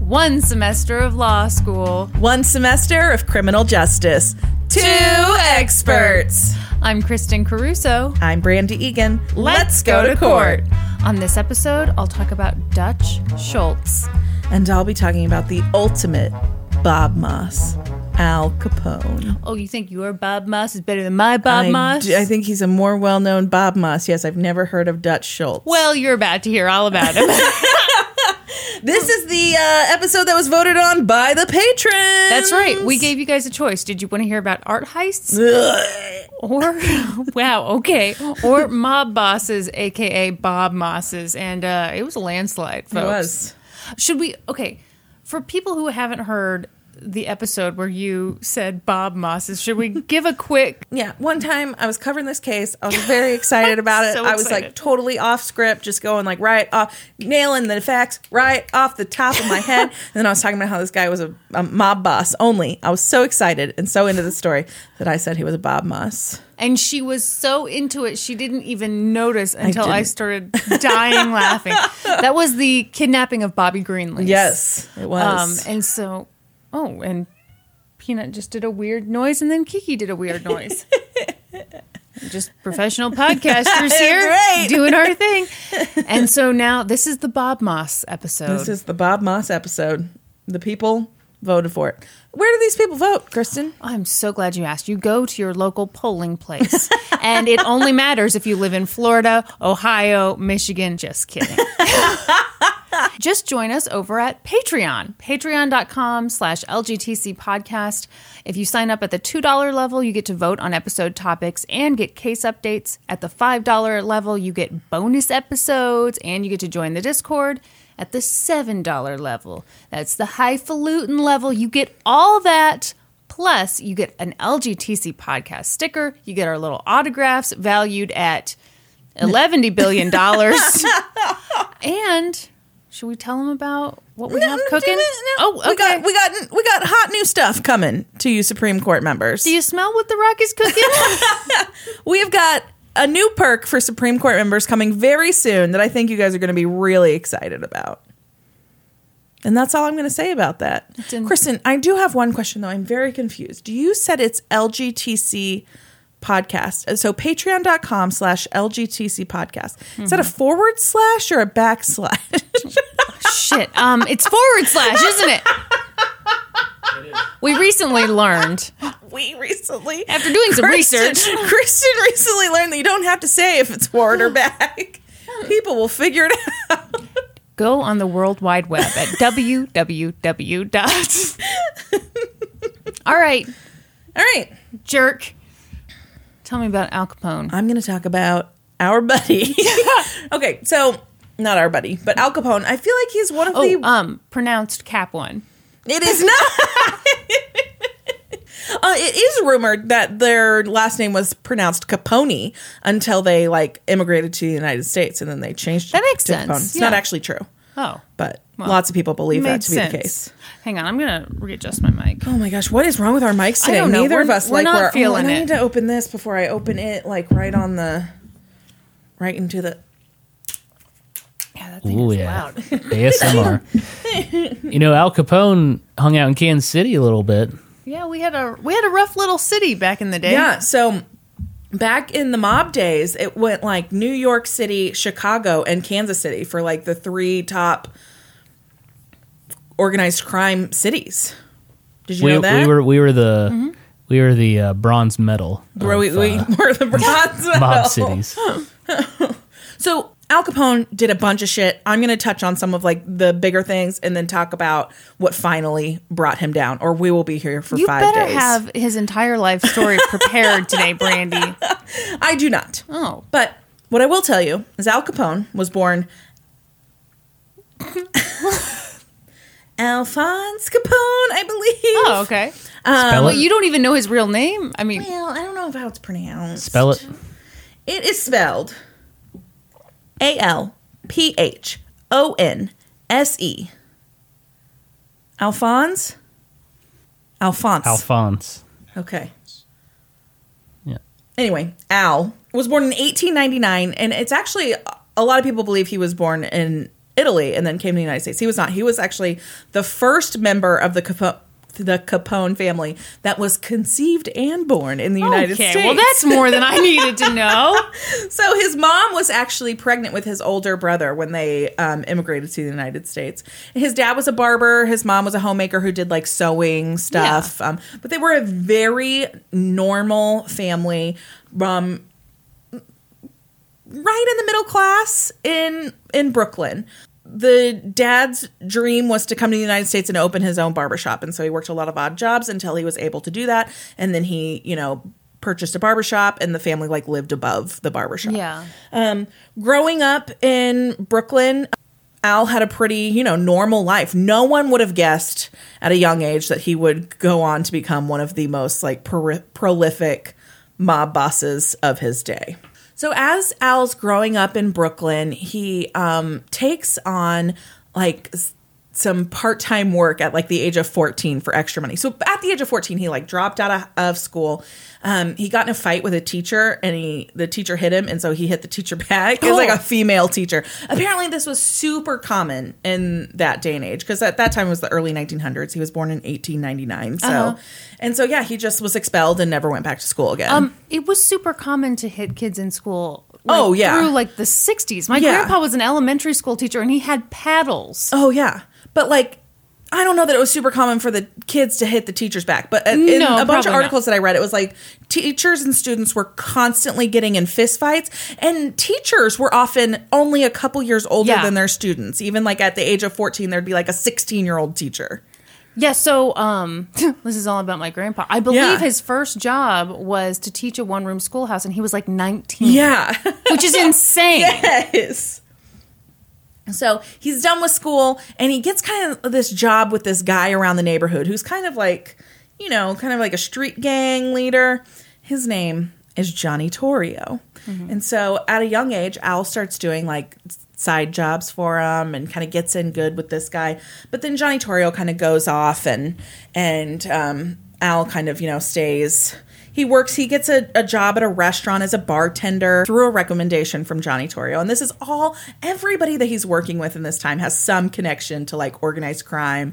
One semester of law school. One semester of criminal justice. Two experts. I'm Kristen Caruso. I'm Brandy Egan. Let's go to court. On this episode, I'll talk about Dutch Schultz. And I'll be talking about the ultimate Bob Moss, Al Capone. Oh, you think your Bob Moss is better than my Bob I, Moss? d- I think he's a more well known Bob Moss. Yes, I've never heard of Dutch Schultz. well, you're about to hear all about him. this is the uh, episode that was voted on by the patrons. That's right. We gave you guys a choice. Did you want to hear about art heists? or wow, okay, or mob bosses, aka Bob Mosses, and uh, it was a landslide. Folks. It was. Should we? Okay, for people who haven't heard the episode where you said Bob Mosses, should we give a quick? Yeah, one time I was covering this case. I was very excited about it. So I was like totally off script, just going like right off, nailing the facts right off the top of my head. and then I was talking about how this guy was a, a mob boss only. I was so excited and so into the story that I said he was a Bob Moss. And she was so into it, she didn't even notice until I, didn't. started dying laughing. That was the kidnapping of Bobby Greenlease. Yes, it Um, was. and so, oh, and Peanut just did a weird noise, and then Kiki did a weird noise. just professional podcasters here Great. doing our thing. And so now this is the Bob Moss episode. this is the Bob Moss episode. The people voted for it. Where do these people vote, Kristen? I'm so glad you asked. You go to your local polling place, and it only matters if you live in Florida, Ohio, Michigan. Just kidding. Just join us over at Patreon, patreon.com slash LGTC podcast. If you sign up at the $2 level, you get to vote on episode topics and get case updates. At the $5 level, you get bonus episodes and you get to join the Discord. At the $7 level, that's the highfalutin level, you get all that. Plus, you get an LGTC podcast sticker. You get our little autographs valued at $11 billion. and should we tell them about what we have cooking? No, Oh, okay. we got we got we got hot new stuff coming to you, Supreme Court members. Do you smell what the rock is cooking? We've got a new perk for Supreme Court members coming very soon that I think you guys are going to be really excited about. And that's all I'm going to say about that. Kristen, I do have one question though. I'm very confused. Do You said it's LGTC podcast. So patreon.com slash LGTC podcast. Is that a forward slash or a backslash? Shit. Um, it's forward slash, isn't it? We recently learned we recently after doing some Kristen- research. Kristen recently learned that you don't have to say if it's forward or back. People will figure it out. Go on the World Wide Web at www. dot. All right, All right. jerk. Tell me about Al Capone. I'm going to talk about our buddy. okay, so not our buddy, but Al Capone. I feel like he's one of Oh, the. um, pronounced Cap one. it is not. Uh, it is rumored that their last name was pronounced Capone until they like immigrated to the United States, and then they changed. That makes to sense, Capone. It's yeah. not actually true, Oh, but lots of people believe that made to be sense. the case. Hang on, I'm gonna readjust my mic. Oh my gosh, what is wrong with our mics today? don't know. Neither of We're- us we're like not we're feeling oh, and I it. need to open this before I open it, like right on the, right into the. Yeah, that thing Oh is yeah, loud. ASMR. you know, Al Capone hung out in Kansas City a little bit. Yeah, we had a we had a rough little city back in the day. Yeah, so back in the mob days, it went like New York City, Chicago, and Kansas City for like the three top organized crime cities. Did you We, know that? we were we were the Mm-hmm. we were the uh, bronze medal. Where we, of, we uh, were the bronze medal. mob cities. So Al Capone did a bunch of shit. I'm going to touch on some of like the bigger things and then talk about what finally brought him down. Or we will be here for You five better have his entire life story prepared today, Brandy. I do not. Oh. But what I will tell you is Al Capone was born Alphonse Capone, I believe. Oh, okay. Um, Spell Well, it. you don't even know his real name. I mean, Well, I don't know how it's pronounced. Spell it. It is spelled A L P H O N S E. Alphonse? Alphonse. Alphonse. Okay. Yeah. Anyway, Al was born in 1899, and it's actually a lot of people believe he was born in Italy and then came to the United States. He was not. He was actually the first member of the Capone, the Capone family that was conceived and born in the United okay. States. Well, that's more than I needed to know. So his mom was actually pregnant with his older brother when they um, immigrated to the United States. His dad was a barber. His mom was a homemaker who did like sewing stuff. Um, but they were a very normal family. Um, right in the middle class in in Brooklyn. The dad's dream was to come to the United States and open his own barbershop. And so he worked a lot of odd jobs until he was able to do that. And then he, you know, purchased a barbershop and the family like lived above the barbershop. Yeah. Um, growing up in Brooklyn, Al had a pretty, you know, normal life. No one would have guessed at a young age that he would go on to become one of the most like pro- prolific mob bosses of his day. So as Al's growing up in Brooklyn, he um, takes on like some part-time work at like the age of 14 for extra money. So at the age of 14, he like dropped out of, of school. Um, he got in a fight with a teacher and he the teacher hit him and so he hit the teacher back. It was like Oh. a female teacher. Apparently this was super common in that day and age because at that time it was the early 1900s. He was born in 1899. So Uh-huh. and so yeah, he just was expelled and never went back to school again. Um, it was super common to hit kids in school. like, Oh, yeah. through like the '60s. My Yeah. grandpa was an elementary school teacher, and he had paddles. Oh yeah, but like I don't know that it was super common for the kids to hit the teachers back. But in No, a bunch of not. articles that I read, it was like teachers and students were constantly getting in fistfights, and teachers were often only a couple years older Yeah. than their students. Even like at the age of fourteen, there'd be like a sixteen-year-old teacher. Yeah, so um, this is all about my grandpa. I believe Yeah. his first job was to teach a one room schoolhouse, and he was like 19. Yeah. Which is insane. yes. So he's done with school and he gets kind of this job with this guy around the neighborhood who's kind of like, you know, kind of like a street gang leader. His name is Johnny Torrio. And so at a young age, Al starts doing like side jobs for him and kind of gets in good with this guy. But then Johnny Torrio kind of goes off and and um, Al kind of, you know, stays he works he gets a, a job at a restaurant as a bartender through a recommendation from johnny torrio and this is all everybody that he's working with in this time has some connection to like organized crime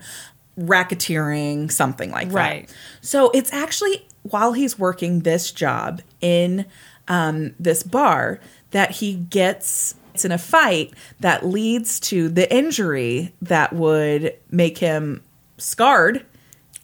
racketeering something like Right. that so it's actually while he's working this job in um, this bar that he gets it's in a fight that leads to the injury that would make him scarred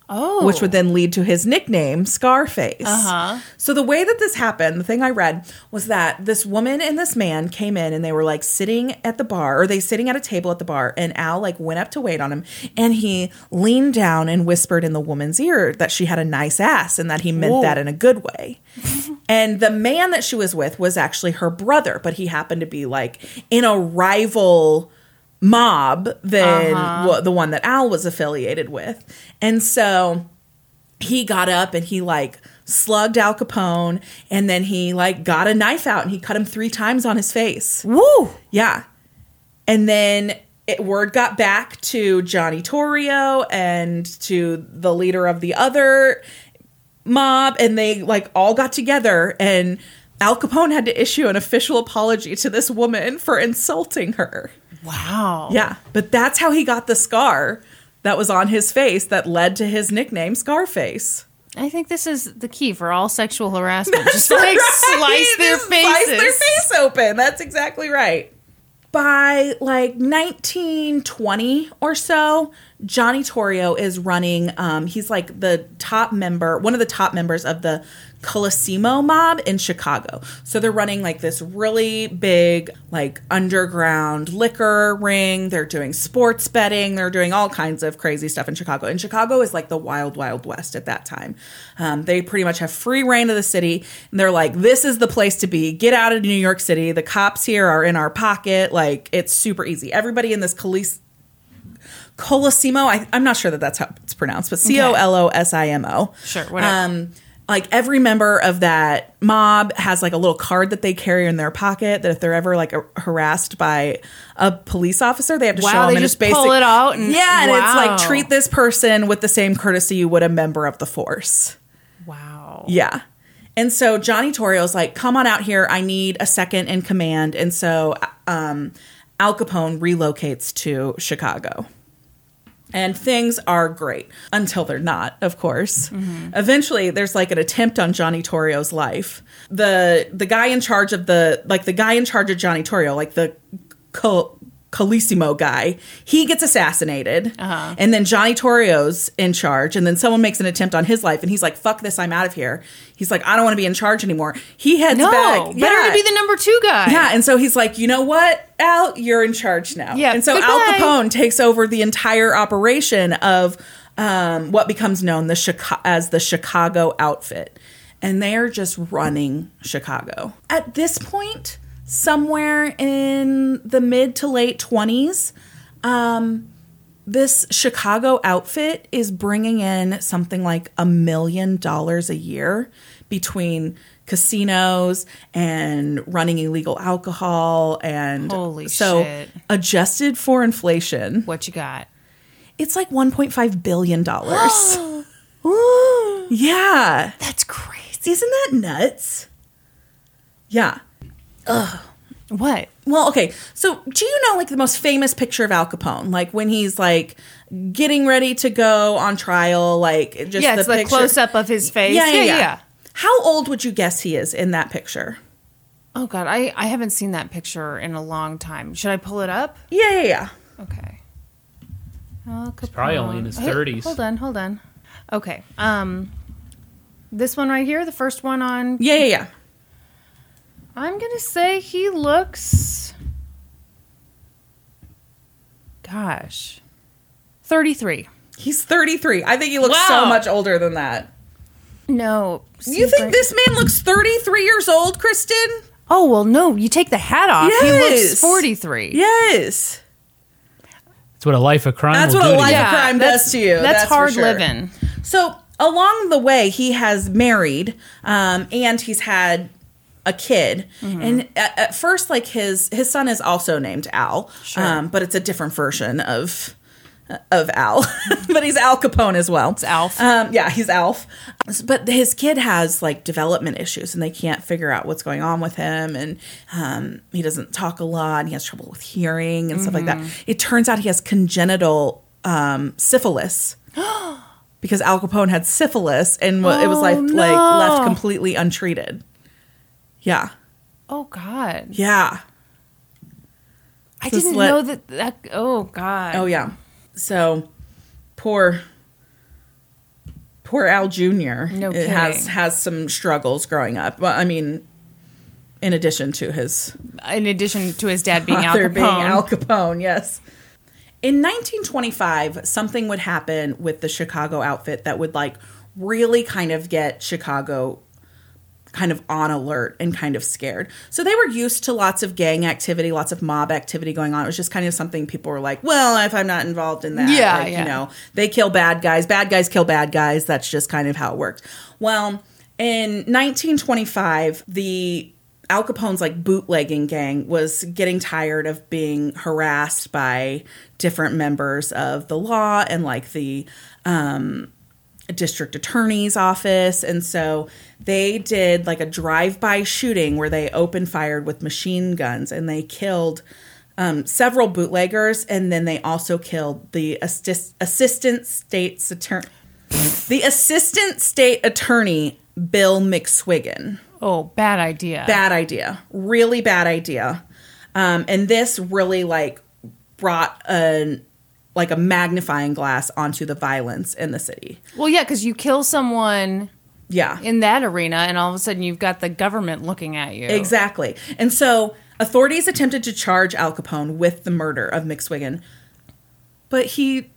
Oh. which would then lead to his nickname, Scarface. Uh-huh. So the way that this happened, the thing I read was that this woman and this man came in and they were like sitting at the bar, or they sitting at a table at the bar, and Al like went up to wait on him, and he leaned down and whispered in the woman's ear that she had a nice ass and that he meant Whoa. that in a good way. and the man that she was with was actually her brother, but he happened to be like in a rival mob than uh-huh. wha- the one that Al was affiliated with. And so he got up and he like slugged Al Capone and then he like got a knife out and he cut him three times on his face. Woo! Yeah. And then it, word got back to Johnny Torrio and to the leader of the other mob, and they like all got together and Al Capone had to issue an official apology to this woman for insulting her. Wow. Yeah, but that's how he got the scar that was on his face that led to his nickname Scarface. I think this is the key for all sexual harassment. Just like Right. slice their Just faces. Slice their face open. That's exactly right. By like 1920 or so, Johnny Torrio is running. Um, he's like the top member, one of the top members of the Colosimo mob in Chicago. So they're running like this really big, like underground liquor ring. They're doing sports betting. They're doing all kinds of crazy stuff in Chicago. And Chicago is like the wild, wild west at that time. Um, they pretty much have free reign of the city. And they're like, this is the place to be. Get out of New York City. The cops here are in our pocket. Like, it's super easy. Everybody in this Colis- Colosimo, I, I'm not sure that that's how it's pronounced, but C O L O S I M O. Sure, whatever. Um, like every member of that mob has like a little card that they carry in their pocket that if they're ever like a, harassed by a police officer, they have to Wow, show them. they and just it's pull it out and- yeah, and it's like treat this person with the same courtesy you would a member of the force. Wow. Yeah. And so Johnny Torrio's like, come on out here. I need a second in command. And so um, Al Capone relocates to Chicago. And things are great until they're not, of course. Mm-hmm. Eventually, there's like an attempt on Johnny Torrio's life. The the guy in charge of the like the guy in charge of Johnny torrio like the Col- Colosimo guy, he gets assassinated, and then Johnny Torrio's in charge, and then someone makes an attempt on his life, and he's like, "Fuck this, I'm out of here." He's like, "I don't want to be in charge anymore." He heads No, back. better Yeah. to be the number two guy. Yeah, and so he's like, you know what, Al, you're in charge now. Yeah, and so goodbye. Al Capone takes over the entire operation of um, what becomes known the Chica- as the Chicago outfit, and they are just running Chicago. At this point, somewhere in the mid to late twenties, um, this Chicago outfit is bringing in something like a million dollars a year between casinos and running illegal alcohol and Holy so shit. adjusted for inflation What you got? it's like 1.5 billion dollars yeah That's crazy. isn't that nuts yeah What? Well, okay. So, do you know like the most famous picture of Al Capone? Like when he's like getting ready to go on trial, like just yeah, it's the the picture. close up of his face. Yeah, yeah, yeah, How old would you guess he is in that picture? Oh god, I I haven't seen that picture in a long time. Should I pull it up? Yeah, yeah, yeah. Okay. Al Capone. probably only in his Hey, 30s. Hold on, hold on. Okay. Um this one right here, the first one on Yeah, yeah, yeah. I'm going to say he looks gosh. 33. He's 33. I think he looks so much older than that. No. You think this man looks 33 years old, Kristen? Oh, well no, you take the hat off. He looks 43. Yes. That's what a life of crime That's will what a do to life you. of crime that's- does to you. That's, That's hard sure. living. So along the way, he has married, um, and he's had a kid. And at, at first, like his his son is also named Al, um, but it's a different version of of Al. but he's Al Capone as well. It's Alf. Um, yeah, he's Alf. But his kid has like development issues, and they can't figure out what's going on with him. And um, he doesn't talk a lot. And he has trouble with hearing and stuff like that. It turns out he has congenital um, syphilis because Al Capone had syphilis and wa- it was like like left completely untreated. Yeah, Oh God. yeah. I Just didn't let- know that that oh God. Oh yeah. So poor poor Al Jr. No it has has some struggles growing up. Well, I mean, in addition to his In addition to his dad being Al Capone. being Al Capone, yes. In 1925, something would happen with the Chicago outfit that would like really kind of get Chicago kind of on alert and kind of scared. So they were used to lots of gang activity, lots of mob activity going on. It was just kind of something people were like, well, if I'm not involved in that, Yeah, like, yeah. you know, they kill bad guys, bad guys kill bad guys. That's just kind of how it worked. Well, in 1925, the Al Capone's like bootlegging gang was getting tired of being harassed by different members of the law and like the um, district attorney's office. And so they did like a drive by shooting where they open fired with machine guns and they killed um, several bootleggers. And then they also killed the assist- assistant state's attorney, the assistant state attorney, Bill McSwiggin. Oh, bad idea. Bad idea. Really bad idea. Um, and this really like brought an like a magnifying glass onto the violence in the city. Well, yeah, because you kill someone Yeah. in that arena, and all of a sudden you've got the government looking at you. Exactly. And so authorities attempted to charge Al Capone with the murder of McSwiggin, but he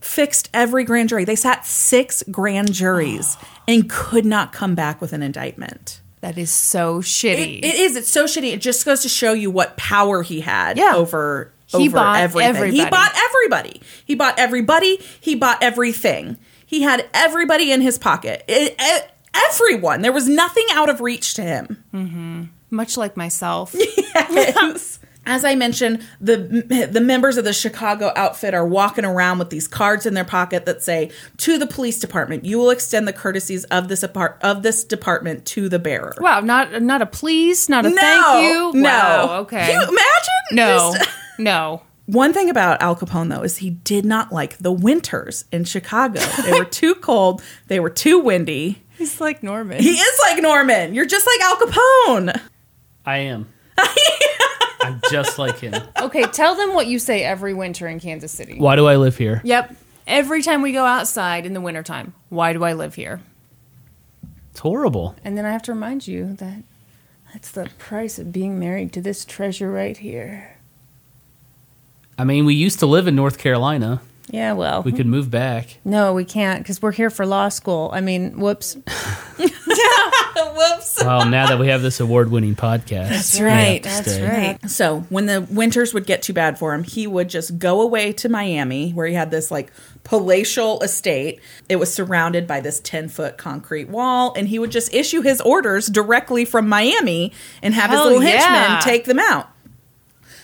fixed every grand jury. They sat six grand juries and could not come back with an indictment. That is so shitty. It, it is. It's so shitty. It just goes to show you what power he had Yeah. over He bought everything. He bought everybody. He bought everybody. He bought everything. He had everybody in his pocket. It- it- everyone. There was nothing out of reach to him. Mm-hmm. Much like myself. Yes. As I mentioned, the the members of the Chicago outfit are walking around with these cards in their pocket that say, "To the police department, you will extend the courtesies of this apart- of this department to the bearer." wow, not not a please, not a no, thank you. no. Wow, okay. Can you imagine? no, Just- no. One thing about Al Capone, though, is he did not like the winters in Chicago. They were too cold. They were too windy. He's like Norman. He is like Norman. You're just like Al Capone. I am. I'm just like him. okay, tell them what you say every winter in Kansas City. Why do I live here? Yep. Every time we go outside in the wintertime, why do I live here? It's horrible. And then I have to remind you that that's the price of being married to this treasure right here. I mean, we used to live in North Carolina. Yeah, well. We could move back. no, we can't because we're here for law school. I mean, whoops. Whoops. Well, now that we have this award-winning podcast, that's right. That's right. So when the winters would get too bad for him, he would just go away to Miami, where he had this like palatial estate. It was surrounded by this 10 foot concrete wall, and he would just issue his orders directly from Miami and have Hell his little yeah. henchmen take them out.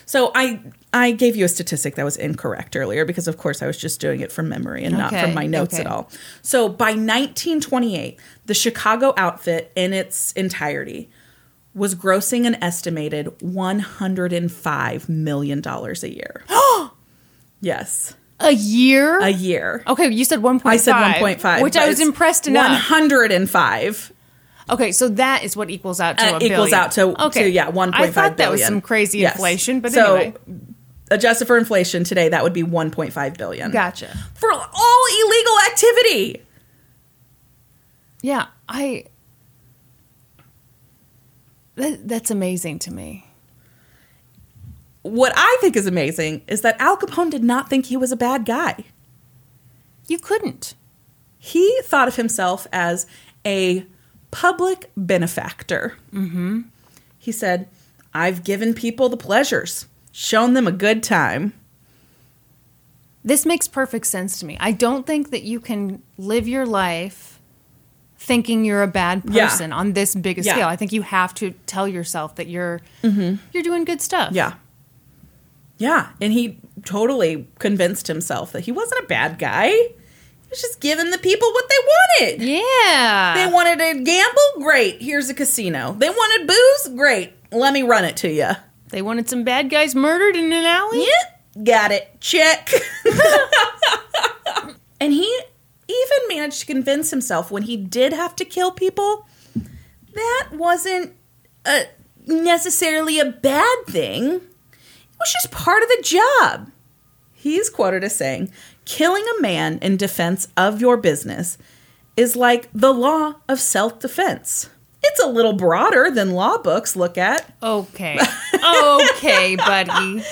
So I I gave you a statistic that was incorrect earlier because of course I was just doing it from memory and not Okay, from my notes okay. at all. So by 1928, the Chicago outfit in its entirety was grossing an estimated 105 million dollars a year. yes, A year? a year. okay, you said 1.5. I said 1.5, Which I was impressed enough. 105. Okay, so that is what equals out to Uh, a billion. equals out to, okay. to yeah, 1.5 I thought that was some crazy Yes. inflation, but so, anyway. Adjusted for inflation today, that would be 1.5 billion. Gotcha. For all illegal activity. Yeah, I. That, that's amazing to me. What I think is amazing is that Al Capone did not think he was a bad guy. You couldn't. He thought of himself as a public benefactor. Mm-hmm. He said, I've given people the pleasures, shown them a good time. This makes perfect sense to me. I don't think that you can live your life thinking you're a bad Yeah. person on this big a Yeah. scale. I think you have to tell yourself that you're mm-hmm. you're doing good stuff. Yeah. Yeah. And he totally convinced himself that he wasn't a bad guy. He was just giving the people what they wanted. Yeah. They wanted to gamble? Great. Here's a casino. They wanted booze? Great. Let me run it to you. They wanted some bad guys murdered in an alley? Yeah, got it. Check. and he even managed to convince himself when he did have to kill people, that wasn't uh necessarily a bad thing. It was just part of the job. He's quoted as saying, Killing a man in defense of your business is like the law of self defense. It's a little broader than law books look at. Okay. Okay, buddy.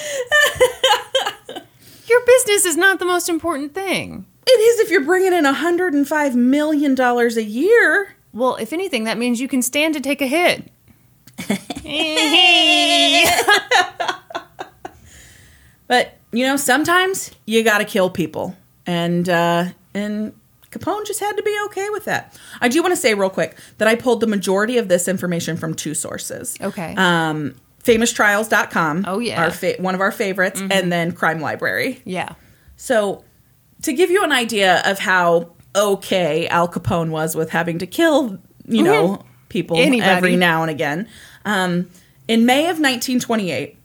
Your business is not the most important thing. It is if you're bringing in $105 million a year. Well, if anything, that means you can stand to take a hit. But, you know, sometimes you got to kill people. And, uh, and Capone just had to be okay with that. I do want to say real quick that I pulled the majority of this information from two sources. Okay. Um, famoustrials.com. Oh, yeah. Our fa- one of our favorites. And then Crime Library. yeah. So, to give you an idea of how okay Al Capone was with having to kill, you know, people Anybody. every now and again, um, in May of 1928,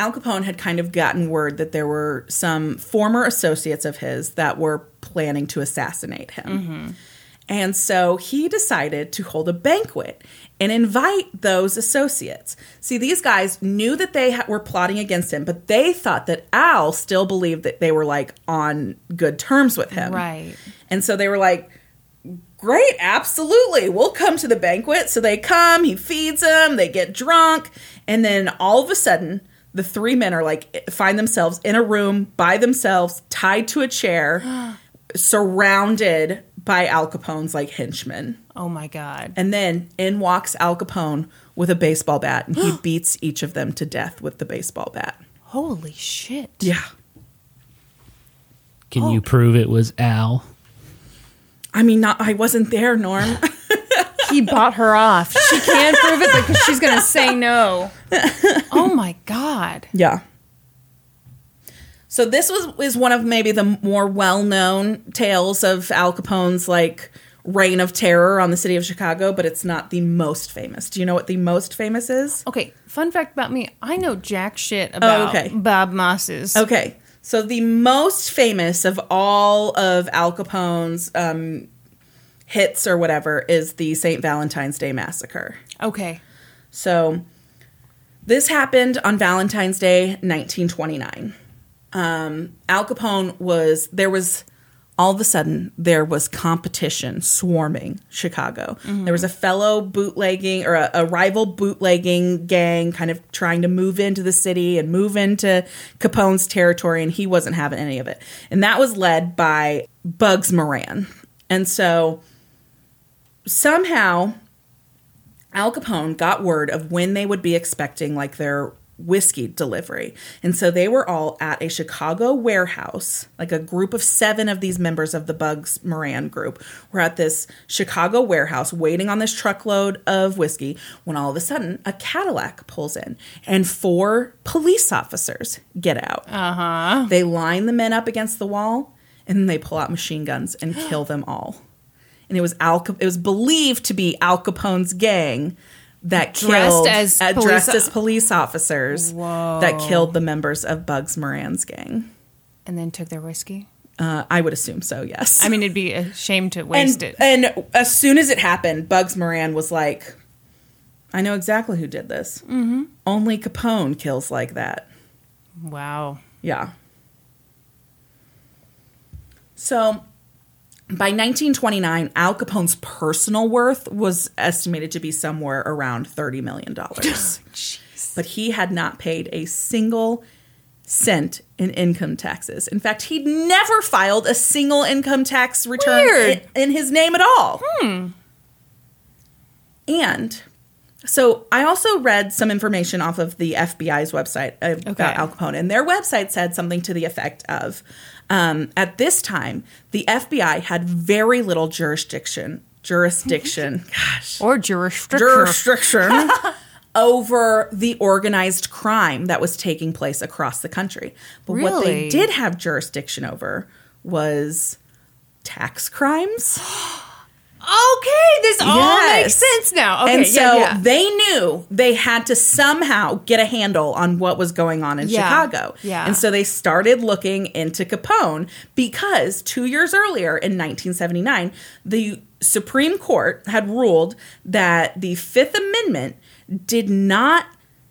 Al Capone had kind of gotten word that there were some former associates of his that were planning to assassinate him. Mm-hmm. And so he decided to hold a banquet and invite those associates. See, these guys knew that they ha- were plotting against him, but they thought that Al still believed that they were like on good terms with him. Right. And so they were like, Great, absolutely. We'll come to the banquet. So they come, he feeds them, they get drunk, and then all of a sudden, the three men are like find themselves in a room by themselves, tied to a chair, surrounded by Al Capone's like henchmen. Oh my God. And then in walks Al Capone with a baseball bat and he beats each of them to death with the baseball bat. Holy shit. Yeah. Can Oh. you prove it was Al? I mean, not I wasn't there, Norm. He bought her off. She can't prove it because she's going to say no. Oh my God. Yeah. So this was is one of maybe the more well-known tales of Al Capone's like reign of terror on the city of Chicago, but it's not the most famous. Do you know what the most famous is? Okay, fun fact about me I know jack shit about Oh, okay. Bob Moss's. Okay. So the most famous of all of Al Capone's um, hits or whatever is the St. Valentine's Day massacre. Okay. So this happened on Valentine's Day, 1929. Um, Al Capone was there was all of a sudden there was competition swarming Chicago. There was a fellow bootlegging or a, a rival bootlegging gang kind of trying to move into the city and move into Capone's territory, and he wasn't having any of it. And that was led by Bugs Moran. And so somehow Al Capone got word of when they would be expecting like their whiskey delivery. And so they were all at a Chicago warehouse, like a group of 7 of these members of the Bugs Moran group were at this Chicago warehouse waiting on this truckload of whiskey when all of a sudden a Cadillac pulls in and four police officers get out. Uh-huh. They line the men up against the wall and they pull out machine guns and kill them all and it was Al. Cap- It was believed to be Al Capone's gang that Dressed killed as uh, police- dressed as police officers that killed the members of Bugs Moran's gang. And then took their whiskey. Uh, I would assume so. Yes. I mean, it'd be a shame to waste and, it. and as soon as it happened, Bugs Moran was like, "I know exactly who did this. Mm-hmm. Only Capone kills like that." wow. Yeah. So by 1929, Al Capone's personal worth was estimated to be somewhere around $30 million. but he had not paid a single cent in income taxes. In fact, he'd never filed a single income tax return in, in his name at all. Hmm. And so I also read some information off of the FBI's website about Okay. Al Capone, and their website said something to the effect of, um, at this time, the FBI had very little jurisdiction. Jurisdiction, gosh, Or jurisdiction. jurisdiction over the organized crime that was taking place across the country. But what they did have jurisdiction over was tax crimes. Okay, this all Yes. makes sense now. Okay, and yeah, so yeah. they knew they had to somehow get a handle on what was going on in Yeah. Chicago. Yeah. And so they started looking into Capone because two years earlier in 1979, the Supreme Court had ruled that the Fifth Amendment did not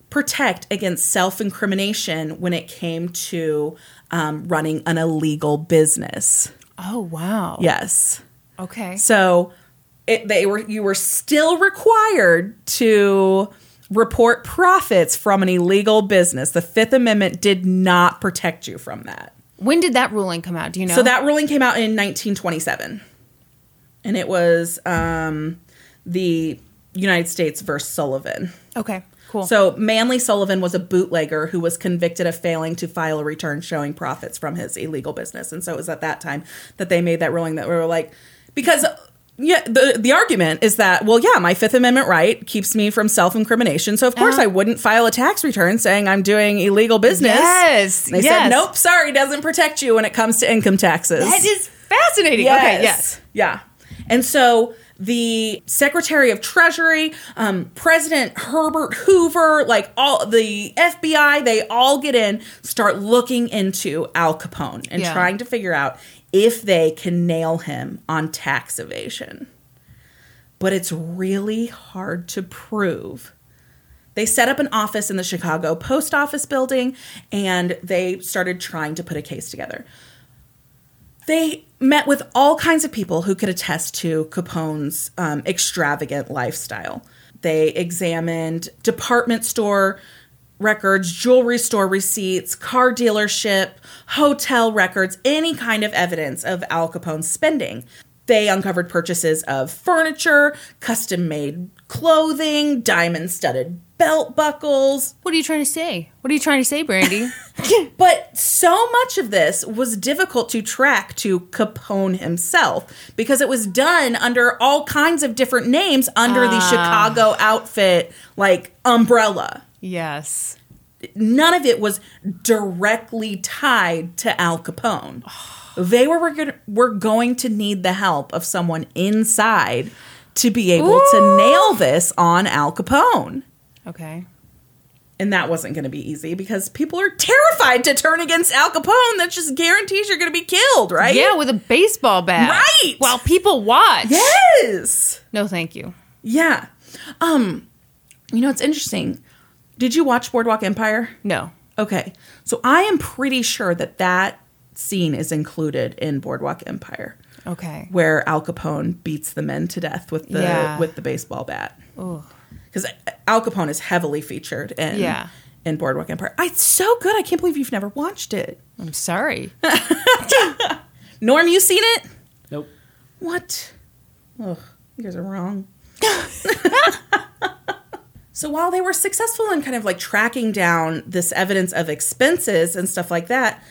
protect against self incrimination when it came to um, running an illegal business. oh wow. Yes. Okay. So it, they were you were still required to report profits from an illegal business. The Fifth Amendment did not protect you from that. When did that ruling come out? Do you know? So that ruling came out in 1927, and it was um, the United States versus Sullivan. Okay. Cool. So Manley Sullivan was a bootlegger who was convicted of failing to file a return showing profits from his illegal business, and so it was at that time that they made that ruling that we were like, because yeah, the the argument is that well, yeah, my Fifth Amendment right keeps me from self incrimination, so of course Uh-huh. I wouldn't file a tax return saying I'm doing illegal business. Yes, And they yes. said nope, sorry, doesn't protect you when it comes to income taxes. that is fascinating. Okay. Yes. Yeah. And so the Secretary of Treasury, um, President Herbert Hoover, like all the FBI, they all get in, start looking into Al Capone and Yeah. trying to figure out if they can nail him on tax evasion. But it's really hard to prove. They set up an office in the Chicago post office building and they started trying to put a case together. They met with all kinds of people who could attest to Capone's um, extravagant lifestyle. They examined department store records, jewelry store receipts, car dealership, hotel records, any kind of evidence of Al Capone's spending. They uncovered purchases of furniture, custom made clothing, diamond studded belt buckles. What are you trying to say? What are you trying to say, Brandy? But so much of this was difficult to track to Capone himself because it was done under all kinds of different names under the ah. Chicago outfit like umbrella. Yes. none of it was directly tied to Al Capone. They were, were, gonna- were going to need the help of someone inside to be able to nail this on Al Capone. Okay. And that wasn't going to be easy because people are terrified to turn against Al Capone. That just guarantees you're going to be killed, right? Yeah, with a baseball bat. Right. While people watch. Yes. No, thank you. Yeah. Um, you know, it's interesting. Did you watch Boardwalk Empire? No. Okay. So I am pretty sure that that scene is included in Boardwalk Empire Okay. where Al Capone beats the men to death with the Yeah. with the baseball bat. Cuz Al Capone is heavily featured in Yeah. in Boardwalk Empire. I, it's so good. I can't believe you've never watched it. I'm sorry. Norm, you seen it? Nope. What? Ugh, you guys are wrong. so while they were successful in kind of like tracking down this evidence of expenses and stuff like that,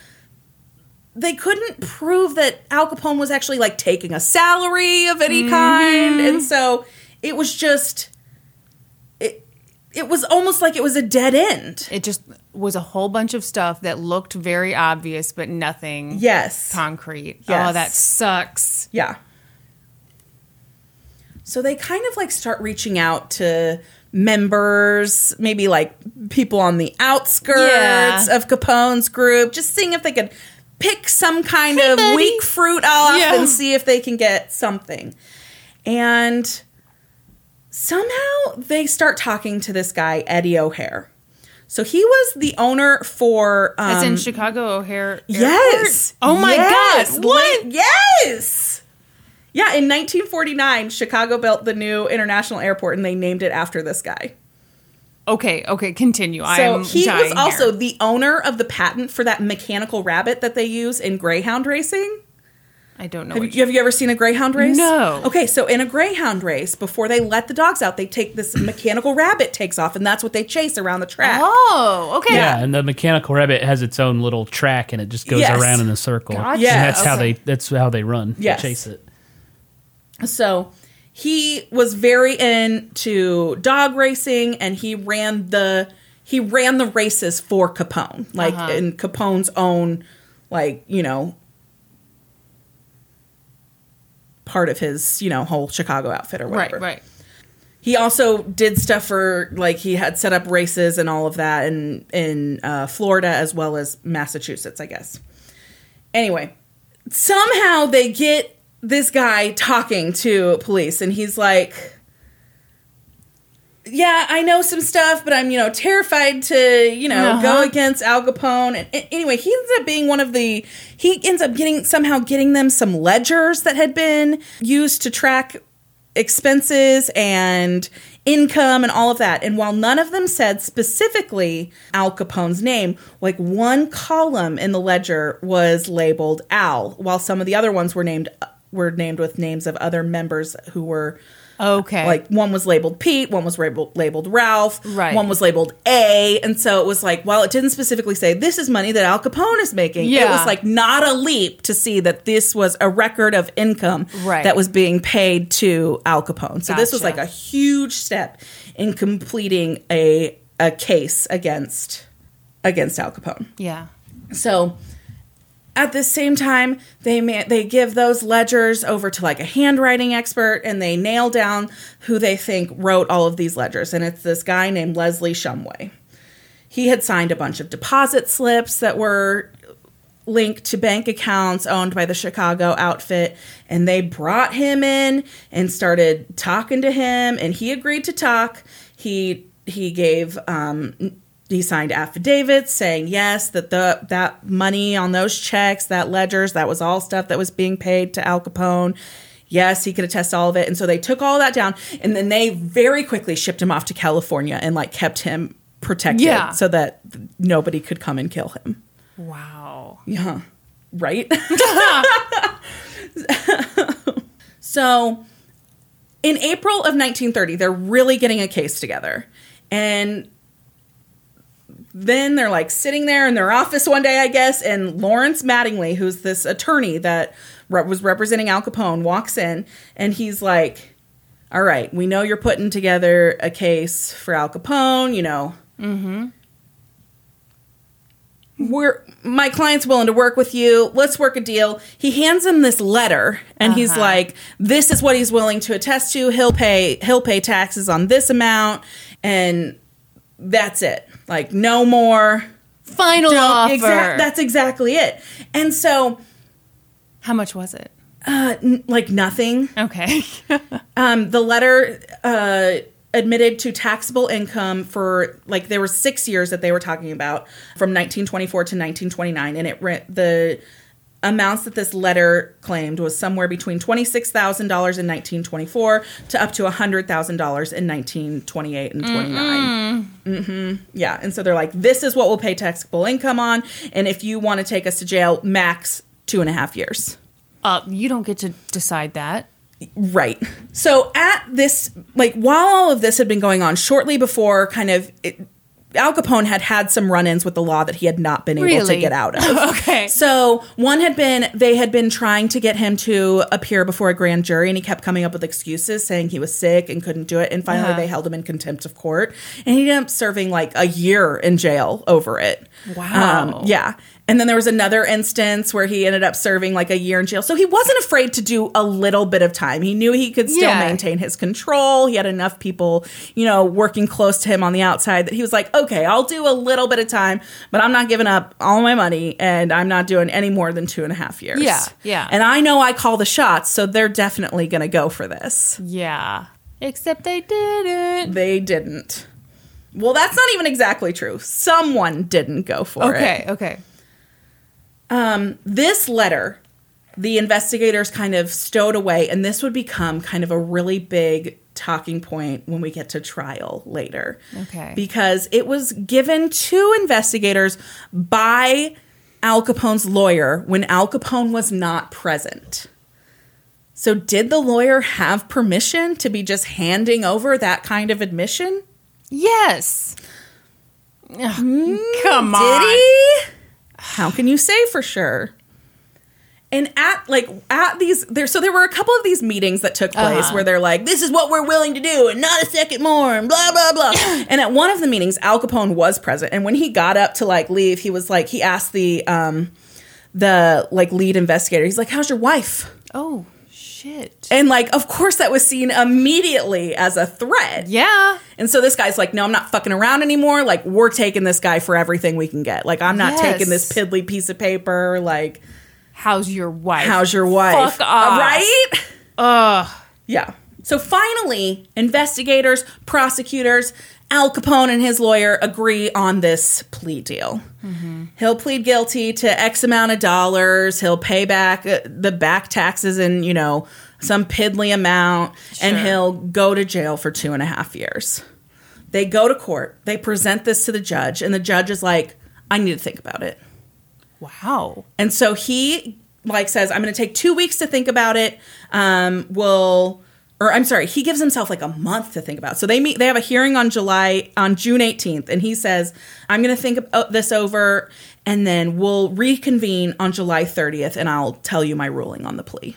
they couldn't prove that Al Capone was actually like taking a salary of any kind. Mm-hmm. And so it was just it it was almost like it was a dead end. It just was a whole bunch of stuff that looked very obvious, but nothing Yes. concrete. Yes. Oh, that sucks. Yeah. So they kind of like start reaching out to members, maybe like people on the outskirts Yeah. of Capone's group, just seeing if they could pick some kind of buddy. weak fruit off Yeah. and see if they can get something. And somehow they start talking to this guy, Eddie O'Hare. So he was the owner for um, As in Chicago O'Hare. Airport? Yes. Oh my Yes. God. What? Yes. Yeah, in 1949, Chicago built the new international airport and they named it after this guy. Okay, okay, continue. So I'm he was also here. the owner of the patent for that mechanical rabbit that they use in greyhound racing. I don't know. Have What you, have you ever seen a greyhound race? No. Okay, so in a greyhound race, before they let the dogs out, they take this mechanical rabbit takes off, and that's what they chase around the track. Oh, okay. Yeah, and the mechanical rabbit has its own little track, and it just goes Yes. around in a circle. Gotcha. And Yes. that's how they. That's how they run. They chase it. So he was very into dog racing and he ran the he ran the races for Capone, like Uh-huh. in Capone's own like, you know, part of his, you know, whole Chicago outfit or Right, whatever. right. He also did stuff for like he had set up races and all of that in in uh, Florida as well as Massachusetts, I guess. Anyway, somehow they get this guy talking to police, and he's like, "Yeah, I know some stuff, but I'm you know terrified to you know go Uh-huh. against Al Capone." And, and anyway, he ends up being one of the he ends up getting somehow getting them some ledgers that had been used to track expenses and income and all of that. And while none of them said specifically Al Capone's name, like one column in the ledger was labeled Al, while some of the other ones were named were named with names of other members who were Okay. like one was labeled Pete, one was labeled, labeled Ralph, Right. one was labeled A, and so it was like while it didn't specifically say this is money that Al Capone is making, it was like not a leap to see that this was a record of income Right. that was being paid to Al Capone. So this was like a huge step in completing a a case against against Al Capone. yeah. So at the same time, they they give those ledgers over to like a handwriting expert, and they nail down who they think wrote all of these ledgers, and it's this guy named Leslie Shumway. He had signed a bunch of deposit slips that were linked to bank accounts owned by the Chicago outfit. And they brought him in and started talking to him, and he agreed to talk. He he gave um, he signed affidavits saying yes that the that money on those checks, that ledgers, that was all stuff that was being paid to Al Capone. Yes, he could attest all of it. And so they took all that down and then they very quickly shipped him off to California and like kept him protected Yeah. so that nobody could come and kill him. Wow. Yeah. Right? so in April of 1930, they're really getting a case together. And then they're like sitting there in their office one day, I guess, and Lawrence Mattingly, who's this attorney that re- was representing Al Capone, walks in and he's like, All right, we know you're putting together a case for Al Capone, you know. Mm-hmm. we're my client's willing to work with you. Let's work a deal. He hands him this letter and he's uh-huh. like, this is what he's willing to attest to. He'll pay he'll pay taxes on this amount and that's it. Like no more. Final Don't- offer. exact- that's exactly it. And so How much was it? uh, n- like nothing. Okay. Um, the letter uh, admitted to taxable income for like there were six years that they were talking about from 1924 to 1929, and it re- the amounts that this letter claimed was somewhere between twenty six thousand dollars in 1924 to up to hundred thousand dollars in 1928 and 29. hmm Yeah, and so they're like, this is what we'll pay taxable income on, and if you want to take us to jail, max two and a half years. uh, you don't get to decide that. Right. So at this, like, while all of this had been going on, shortly before, kind of, it, Al Capone had had some run-ins with the law that he had not been able to get out of. Okay. So one had been they had been trying to get him to appear before a grand jury, and he kept coming up with excuses, saying he was sick and couldn't do it. And finally, Uh-huh. they held him in contempt of court, and he ended up serving like a year in jail over it. Wow. Um, yeah. And then there was another instance where he ended up serving like a year in jail. So he wasn't afraid to do a little bit of time. He knew he could still Yeah. maintain his control. He had enough people, you know, working close to him on the outside that he was like, okay, I'll do a little bit of time, but I'm not giving up all my money and I'm not doing any more than two and a half years. Yeah, yeah. And I know I call the shots, so they're definitely going to go for this. Yeah. Except they didn't. They didn't. Well, that's not even exactly true. Someone didn't go for it. Okay. Okay. Um, this letter, the investigators kind of stowed away, and this would become kind of a really big talking point when we get to trial later. Okay. Because it was given to investigators by Al Capone's lawyer when Al Capone was not present. So, did the lawyer have permission to be just handing over that kind of admission? Yes. Ugh, come on. Did he? How can you say for sure? And at like at these there so there were a couple of these meetings that took place Uh-huh. where they're like, this is what we're willing to do and not a second more and blah blah blah. and at one of the meetings, Al Capone was present. And when he got up to like leave, he was like he asked the um the like lead investigator, he's like, How's your wife? Oh shit. And like, of course that was seen immediately as a threat. Yeah. And so this guy's like, no, I'm not fucking around anymore. Like, we're taking this guy for everything we can get. Like, I'm not Yes. taking this piddly piece of paper. Like, How's your wife? how's your wife? Fuck off. Uh, right? Ugh. Yeah. So finally, investigators, prosecutors, Al Capone and his lawyer agree on this plea deal. He'll plead guilty to X amount of dollars. He'll pay back uh, the back taxes and, you know, some piddly amount, and he'll go to jail for two and a half years. They go to court. They present this to the judge, and the judge is like, I need to think about it. Wow. And so he like says, I'm going to take two weeks to think about it. Um, we'll, or I'm sorry, he gives himself like a month to think about. it. So they meet, they have a hearing on July, on June 18th. And he says, I'm going to think about this over and then we'll reconvene on July 30th and I'll tell you my ruling on the plea.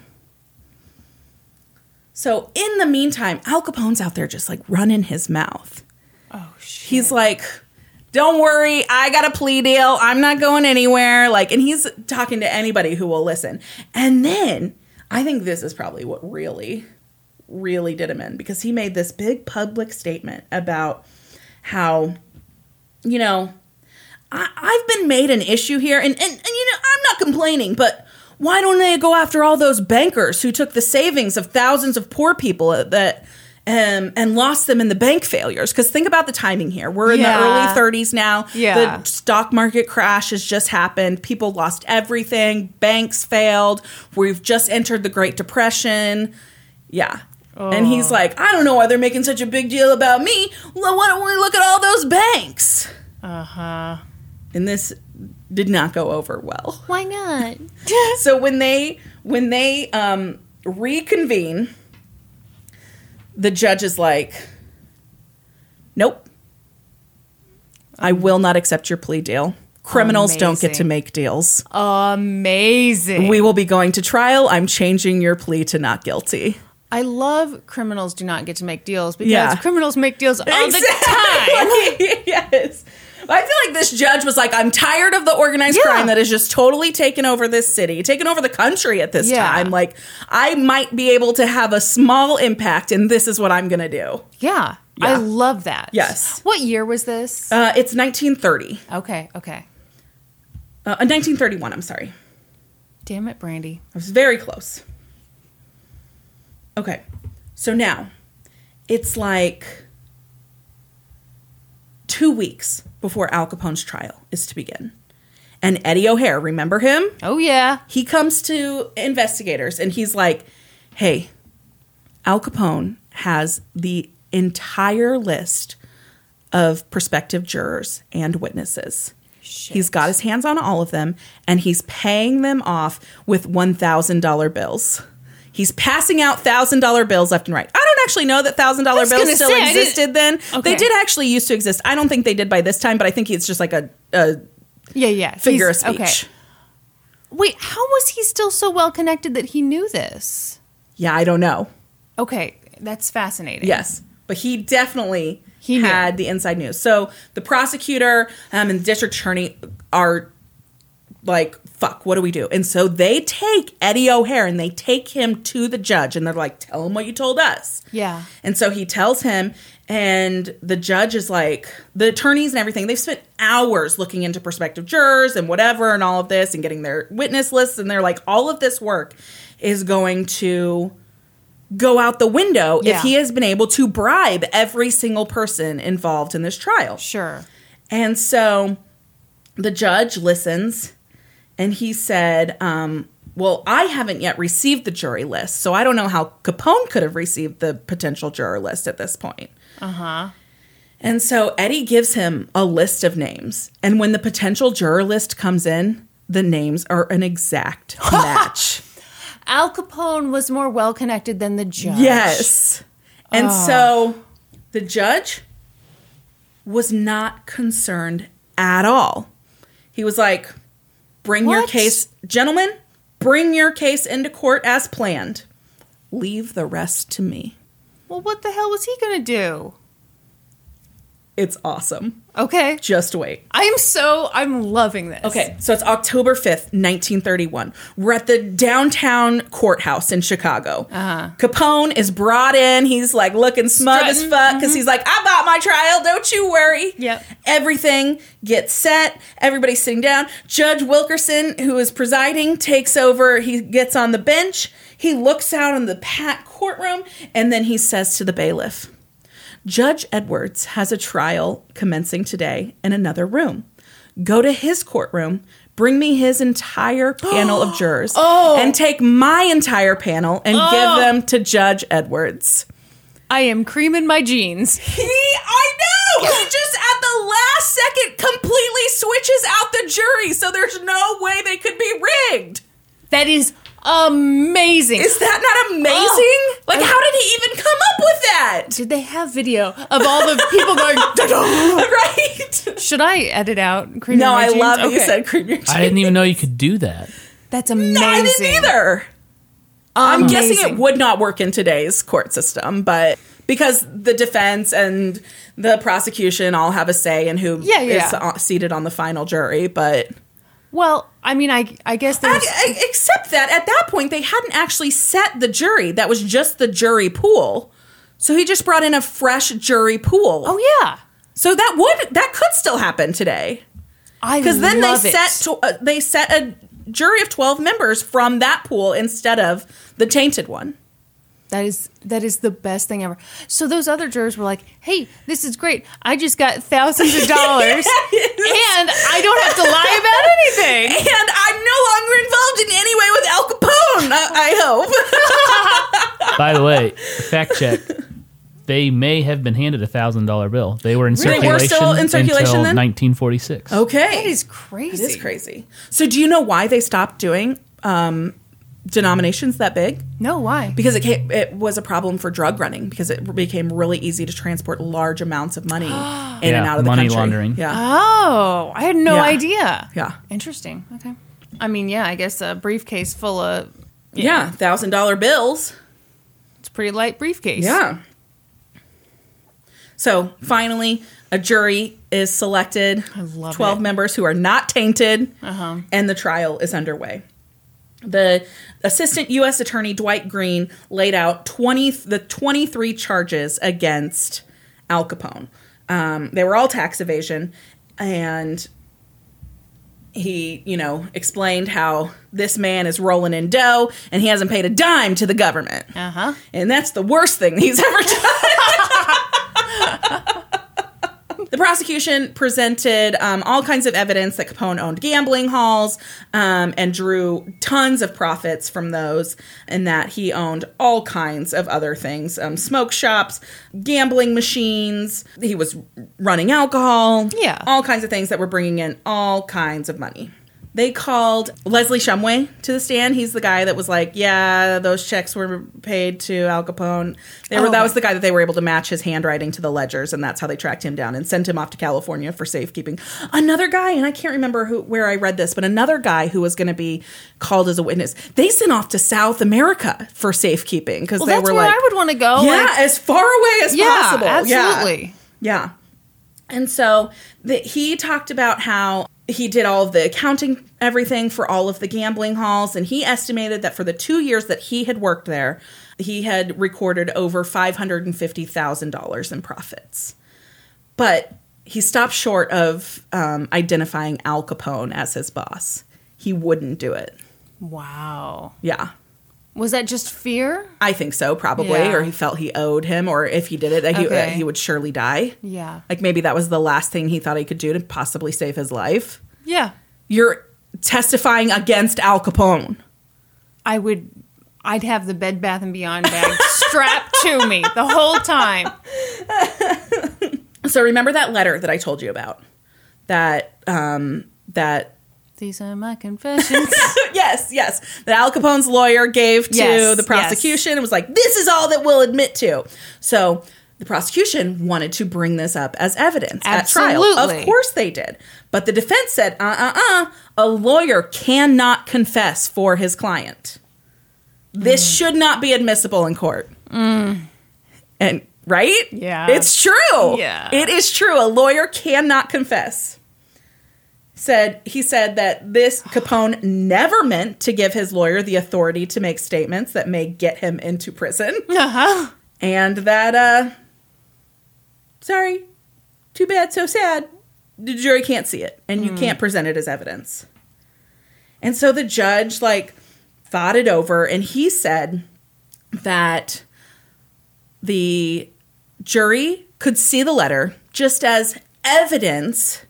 So in the meantime, Al Capone's out there just like running his mouth. Oh shit. He's like, don't worry, I got a plea deal. I'm not going anywhere. Like, and he's talking to anybody who will listen. And then I think this is probably what really, really did him in because he made this big public statement about how, you know, I, I've been made an issue here, and, and and you know I'm not complaining, but why don't they go after all those bankers who took the savings of thousands of poor people that um, and lost them in the bank failures? Because think about the timing here. We're in Yeah. the early 30s now. Yeah. The stock market crash has just happened. People lost everything. Banks failed. We've just entered the Great Depression. Yeah. And he's like, I don't know why they're making such a big deal about me. Well, why don't we look at all those banks? Uh huh. And this did not go over well. Why not? So when they when they um, reconvene, the judge is like, "Nope, I will not accept your plea deal. Criminals don't get to make deals. Amazing. We will be going to trial. I'm changing your plea to not guilty." I love criminals do not get to make deals because Yeah. criminals make deals all the time. Yes. I feel like this judge was like, I'm tired of the organized Yeah. crime that has just totally taken over this city, taken over the country at this Yeah. time. Like, I might be able to have a small impact, and this is what I'm going to do. Yeah. Yeah. I love that. Yes. What year was this? Uh, it's 1930. okay, okay. Uh, 1931, I'm sorry. Damn it, Brandy. I was very close. Okay. So now it's like two weeks before Al Capone's trial is to begin. And Eddie O'Hare, remember him? Oh yeah. He comes to investigators and he's like, hey, Al Capone has the entire list of prospective jurors and witnesses. He's got his hands on all of them and he's paying them off with $1,000 bills. He's passing out $1,000 bills left and right. I don't actually know that $1,000 bills still say, existed then. Okay. They did actually used to exist. I don't think they did by this time, but I think it's just like a, a Yeah, yeah. figure He's- of speech. Wait, how was he still so well connected that he knew this? Yeah, I don't know. Okay, that's fascinating. Yes, but he definitely He had the inside news. So the prosecutor um, and the district attorney are like, "Fuck, what do we do?" And so they take Eddie O'Hare and they take him to the judge, and they're like, "Tell him what you told us." Yeah. And so he tells him, and the judge is like, the attorneys and everything, they've spent hours looking into prospective jurors and whatever and all of this and getting their witness lists. And they're like, all of this work is going to go out the window Yeah. if he has been able to bribe every single person involved in this trial. Sure. And so the judge listens and he said, um, Well, I haven't yet received the jury list, so I don't know how Capone could have received the potential juror list at this point. Uh huh. And so Eddie gives him a list of names. And when the potential juror list comes in, the names are an exact match. Al Capone was more well connected than the judge. Yes. And so the judge was not concerned at all. He was like, bring your case, gentlemen, bring your case into court as planned. Leave the rest to me. Well, what the hell was he gonna do? It's awesome. Okay. Just wait. I'm so I'm loving this. Okay, so it's October 5th, 1931. We're at the downtown courthouse in Chicago. Uh-huh. Capone is brought in. He's like looking smug as fuck because he's like, I bought my trial. Don't you worry. Yep. Everything gets set. Everybody's sitting down. Judge Wilkerson, who is presiding, takes over. He gets on the bench. He looks out in the packed courtroom and then he says to the bailiff, Judge Edwards has a trial commencing today in another room. Go to his courtroom, bring me his entire panel of jurors, oh. and take my entire panel and give oh. them to Judge Edwards. I am creaming my jeans. He, I know, he just at the last second completely switches out the jury, so there's no way they could be rigged. That is amazing. Is that not amazing? Oh. like, how did he even come up with that? Did they have video of all the people going? Right? Should I edit out? creaming No, I jeans? love that you said cream your jeans. I didn't even know you could do that. That's amazing. No, I didn't either. I'm guessing it would not work in today's court system, but because the defense and the prosecution all have a say in who is Yeah, yeah. uh, seated on the final jury, but Well, I mean, I I guess I, there's. I- except that at that point they hadn't actually set the jury. That was just the jury pool. So he just brought in a fresh jury pool. oh yeah, So that would that could still happen today I because then they it. set to, uh, they set a jury of 12 members from that pool instead of the tainted one. That is that is the best thing ever. So those other jurors were like, "Hey, this is great. I just got thousands of dollars, and I don't have to lie about anything." And I'm no longer involved in any way with Al Capone, I, I hope. By the way, fact check. They may have been handed a thousand dollar bill. They were in Really? circulation, We're still in circulation until then? 1946. okay. That is crazy. It is crazy. So, do you know why they stopped doing um, denominations that big? No, why? Because it came, it was a problem for drug running because it became really easy to transport large amounts of money in and out of the country. money country. laundering. Yeah, Oh, I had no Yeah. idea. yeah, Interesting. Okay. I mean, yeah, I guess a briefcase full of yeah. Thousand dollar bills. it's a pretty light briefcase. Yeah. So finally, a jury is selected. I love 12 it. members who are not tainted, Uh-huh. and the trial is underway. The assistant U.S. Attorney Dwight Green laid out 20 the 23 charges against Al Capone. Um, they were all tax evasion, and he, you know, explained how this man is rolling in dough and he hasn't paid a dime to the government. Uh huh. And that's the worst thing he's ever done. the prosecution presented um, all kinds of evidence that Capone owned gambling halls um, and drew tons of profits from those, and that he owned all kinds of other things um, smoke shops, gambling machines. He was running alcohol. Yeah. All kinds of things that were bringing in all kinds of money. They called Leslie Shumway to the stand. He's the guy that was like, "Yeah, those checks were paid to Al Capone." They were, Oh, that was the guy that they were able to match his handwriting to the ledgers, and that's how they tracked him down and sent him off to California for safekeeping. Another guy, and I can't remember who where I read this, but another guy who was going to be called as a witness, they sent off to South America for safekeeping because Well, they that's were where like, I would want to go. "Yeah, like- as far away as yeah, possible." Yeah. absolutely. Yeah. And so the, he talked about how he did all of the accounting, everything for all of the gambling halls. And he estimated that for the two years that he had worked there, he had recorded over $550,000 in profits. But he stopped short of um, identifying Al Capone as his boss. He wouldn't do it. Wow. Yeah. Was that just fear? I think so, probably. Yeah. Or he felt he owed him, or if he did it, that he, Okay. that he would surely die. Yeah. Like maybe that was the last thing he thought he could do to possibly save his life. Yeah. You're testifying against Al Capone. I would. I'd have the Bed Bath and Beyond bag strapped to me the whole time. So remember that letter that I told you about? That um that These are my confessions. yes, yes. That Al Capone's lawyer gave to Yes, the prosecution and was like, this is all that we'll admit to. So the prosecution wanted to bring this up as evidence at trial. Of course they did. But the defense said, uh uh uh, a lawyer cannot confess for his client. This Mm. should not be admissible in court. And right? Yeah. It's true. Yeah. It is true. A lawyer cannot confess said he said that this Capone never meant to give his lawyer the authority to make statements that may get him into prison, uh-huh. and that uh, sorry, too bad, so sad. The jury can't see it, and you can't present it as evidence. And so the judge like thought it over, and he said that the jury could see the letter just as evidence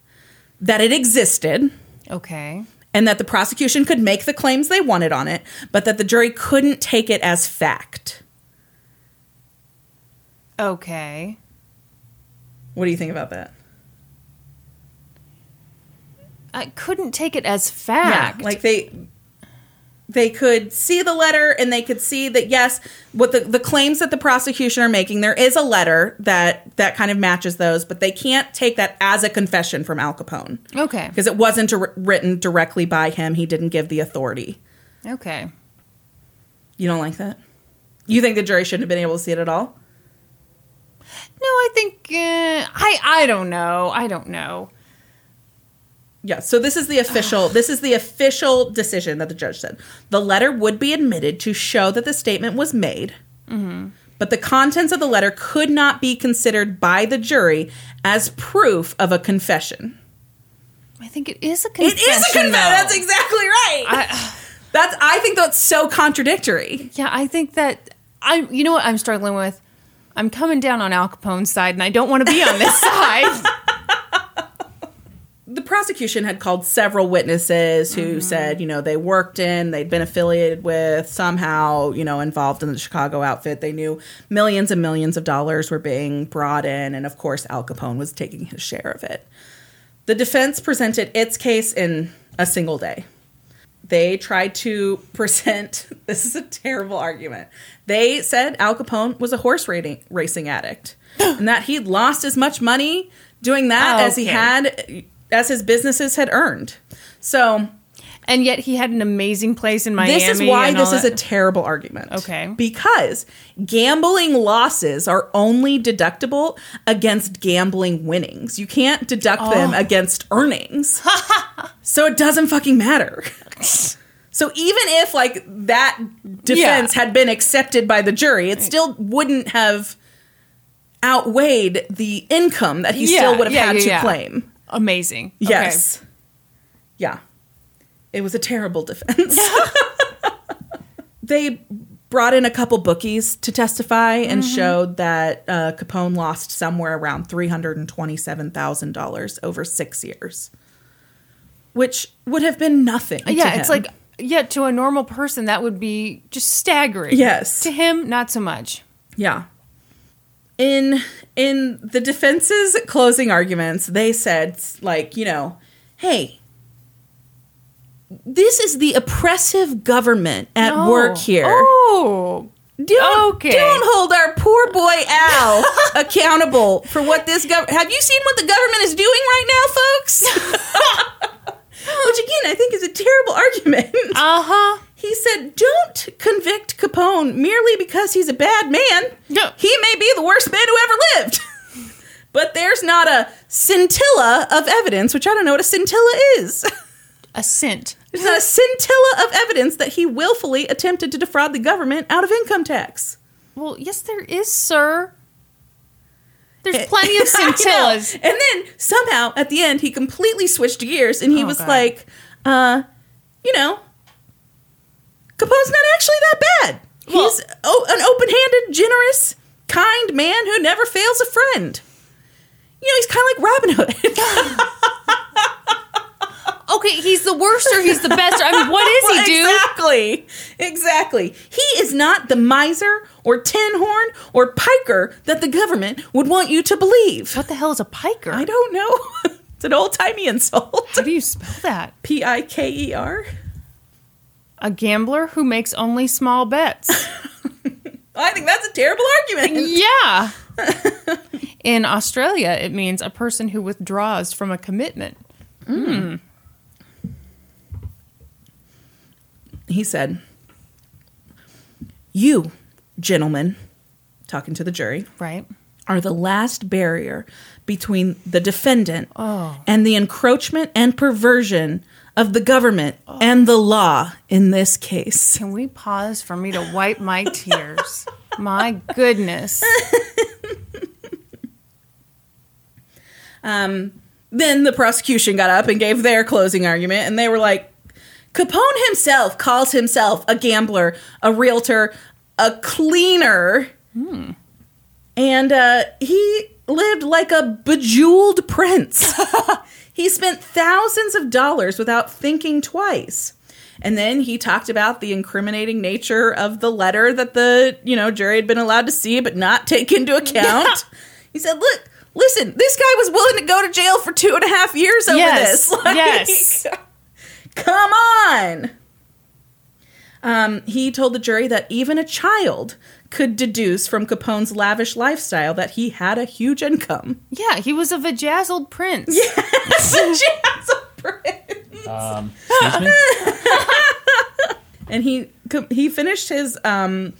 that it existed Okay. and that the prosecution could make the claims they wanted on it, but that the jury couldn't take it as fact. Okay. What do you think about that? I couldn't take it as fact. like they they could see the letter and they could see that yes, what the, the claims that the prosecution are making, there is a letter that that kind of matches those, but they can't take that as a confession from Al Capone okay. because it wasn't written directly by him. He didn't give the authority. Okay. You don't like that? You think the jury shouldn't have been able to see it at all? No, I think uh, I I don't know. I don't know. Yeah, so this is the official this is the official decision that the judge said. The letter would be admitted to show that the statement was made. Mm-hmm. But the contents of the letter could not be considered by the jury as proof of a confession. I think it is a confession. It is a confession. That's exactly right. I, that's I think that's so contradictory. yeah, I think that I. You know what I'm struggling with? I'm coming down on Al Capone's side, and I don't want to be on this side. The prosecution had called several witnesses who mm-hmm. said, you know, they worked in, they'd been affiliated with, somehow, you know, involved in the Chicago outfit. They knew millions and millions of dollars were being brought in, and of course, Al Capone was taking his share of it. The defense presented its case in a single day. They tried to present this is a terrible argument. They said Al Capone was a horse rating, racing addict and that he'd lost as much money doing that Oh, as he had as his businesses had earned. So and yet he had an amazing place in Miami. this is why this is a terrible argument. Okay. Because gambling losses are only deductible against gambling winnings. You can't deduct them oh. against earnings. so it doesn't fucking matter. So even if like that defense Yeah. had been accepted by the jury, it still wouldn't have outweighed the income that he still would have yeah, had yeah, to yeah. claim. Amazing. Okay. Yes. Yeah. It was a terrible defense. they brought in a couple bookies to testify and Mm-hmm. showed that uh, Capone lost somewhere around $327,000 over six years, which would have been nothing. Yeah, it's like yeah, to a normal person that would be just staggering. Yes. To him, not so much. Yeah. In in the defense's closing arguments, they said like, you know, hey, this is the oppressive government at Oh. work here. Oh. Don't, okay. don't hold our poor boy Al accountable for what this government. Have you seen what the government is doing right now, folks? Which again, I think is a terrible argument. Uh-huh. He said, Don't convict Capone merely because he's a bad man. No. He may be the worst man who ever lived. but there's not a scintilla of evidence, which I don't know what a scintilla is. A scent. There's not a scintilla of evidence that he willfully attempted to defraud the government out of income tax. Well, yes, there is, sir. There's plenty of I scintillas. And then somehow at the end, he completely switched gears and he Oh, was God. like, uh, you know, Capone's not actually that bad. Well- He's oh, an open handed, generous, kind man who never fails a friend. You know, he's kind of like Robin Hood. Okay, he's the worst or he's the best. I mean, what is he, dude? Exactly. Exactly. He is not the miser or tin horn or piker that the government would want you to believe. What the hell is a piker? I don't know. it's an old timey insult. How do you spell that? P I K E R. A gambler who makes only small bets. I think that's a terrible argument. yeah. In Australia, it means a person who withdraws from a commitment. Hmm. Hmm. He said, You, gentlemen, talking to the jury, Right. are the last barrier between the defendant Oh. and the encroachment and perversion of the government and the law in this case. Can we pause for me to wipe my tears? my goodness. Um, then the prosecution got up and gave their closing argument, and they were like, Capone himself calls himself a gambler, a realtor, a cleaner, and uh, he lived like a bejeweled prince. he spent thousands of dollars without thinking twice. And then he talked about the incriminating nature of the letter that the you know jury had been allowed to see but not take into account. He said, "Look, listen, this guy was willing to go to jail for two and a half years over Yes, this. Like, yes. come on." Um, he told the jury that even a child could deduce from Capone's lavish lifestyle that he had a huge income. Yeah, he was a vajazzled prince. Jazzle Prince. Um, excuse me. and he he finished his um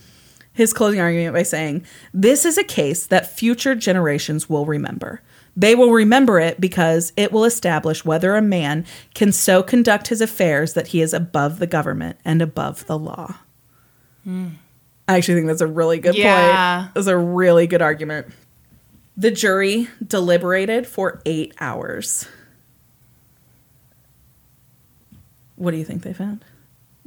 his closing argument by saying, "This is a case that future generations will remember. They will remember it because it will establish whether a man can so conduct his affairs that he is above the government and above the law." I actually think that's a really good Yeah. point. That's a really good argument. The jury deliberated for eight hours. What do you think they found?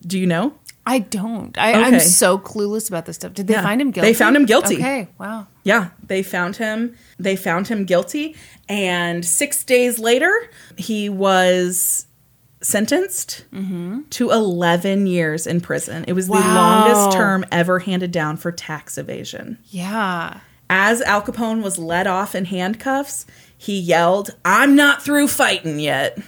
Do you know? I don't. I, I'm Okay. so clueless about this stuff. Did they Yeah. find him guilty? They found him guilty. Okay. Wow. Yeah, they found him. They found him guilty, and six days later, he was sentenced mm-hmm. to 11 years in prison. It was the longest term ever handed down for tax evasion. Yeah. As Al Capone was let off in handcuffs, he yelled, I'm not through fighting yet.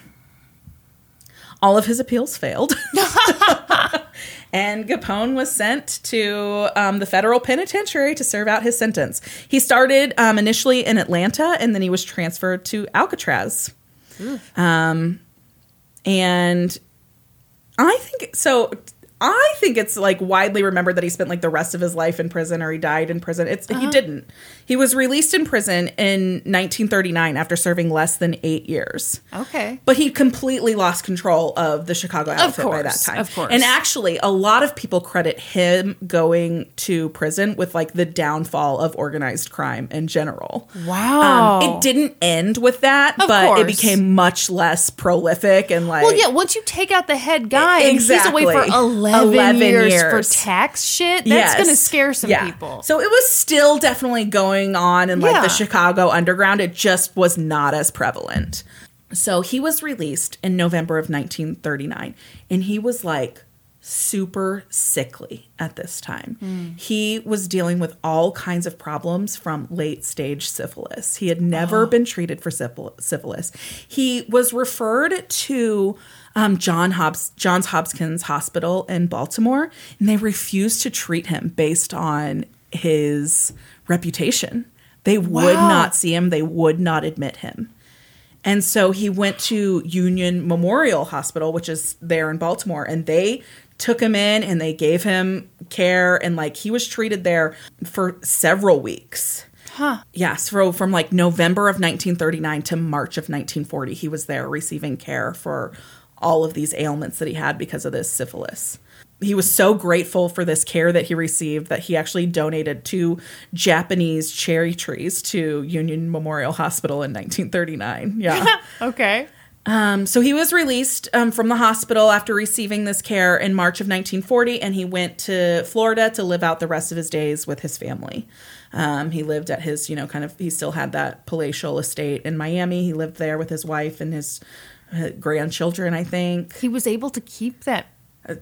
All of his appeals failed. and Capone was sent to um, the federal penitentiary to serve out his sentence. He started um, initially in Atlanta and then he was transferred to Alcatraz. Um, and I think so. I think it's like widely remembered that he spent like the rest of his life in prison or he died in prison. It's he didn't. He was released in prison in 1939 after serving less than eight years. Okay. But he completely lost control of the Chicago outfit by that time. of course. And actually, a lot of people credit him going to prison with like the downfall of organized crime in general. Wow. Um, it didn't end with that, Of but it became much less prolific and like Well, yeah. Once you take out the head guy, and he's away for 11, 11 years, years. for tax shit. That's Yes. going to scare some Yeah. people. So it was still definitely going on in like Yeah. the Chicago underground. It just was not as prevalent. So he was released in November of 1939 and he was like super sickly at this time. He was dealing with all kinds of problems from late stage syphilis. He had never been treated for syphilis. He was referred to um, John Hobs- Johns Hopkins Hospital in Baltimore, and they refused to treat him based on his reputation. They would not see him. They would not admit him. And so he went to Union Memorial Hospital, which is there in Baltimore, and they took him in and they gave him care and like he was treated there for several weeks. Huh. Yes, so from like November of 1939 to March of 1940, he was there receiving care for all of these ailments that he had because of this syphilis. He was so grateful for this care that he received that he actually donated two Japanese cherry trees to Union Memorial Hospital in 1939. Yeah. Okay. Um, so he was released um, from the hospital after receiving this care in March of 1940, and he went to Florida to live out the rest of his days with his family. Um, he lived at his, you know, kind of, he still had that palatial estate in Miami. He lived there with his wife and his uh, grandchildren, I think, He was able to keep that.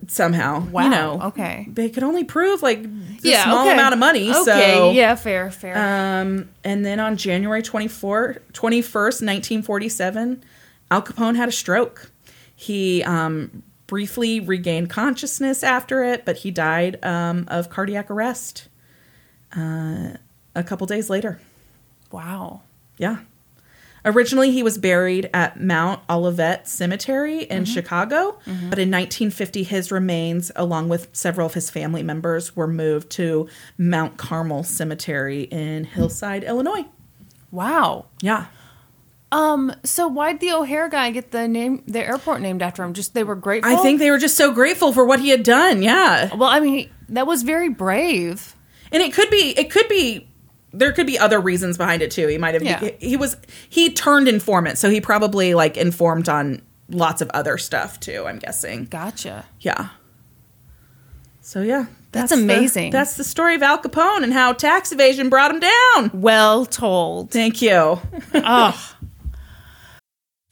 Somehow. Wow, You know, okay. They could only prove like a Yeah. small okay. amount of money. Okay. So, Yeah. Fair. Fair. um, and then on January 24, 21st, 1947, Al Capone had a stroke. He um, briefly regained consciousness after it, but he died um, of cardiac arrest uh, a couple days later. wow. Yeah. Originally, he was buried at Mount Olivet Cemetery in Chicago, but in 1950, his remains, along with several of his family members, were moved to Mount Carmel Cemetery in Hillside, Illinois. Wow. Yeah. Um. So why'd the O'Hare guy get the name, the airport named after him? Just they were grateful. I think they were just so grateful for what he had done. Yeah. Well, I mean, that was very brave. And it could be, it could be, there could be other reasons behind it too. He might have, Yeah. he, he was, he turned informant. So he probably like informed on lots of other stuff too, I'm guessing. Gotcha. Yeah. So yeah. That's the- amazing. that's the story of Al Capone and how tax evasion brought him down. Well told. Thank you. oh,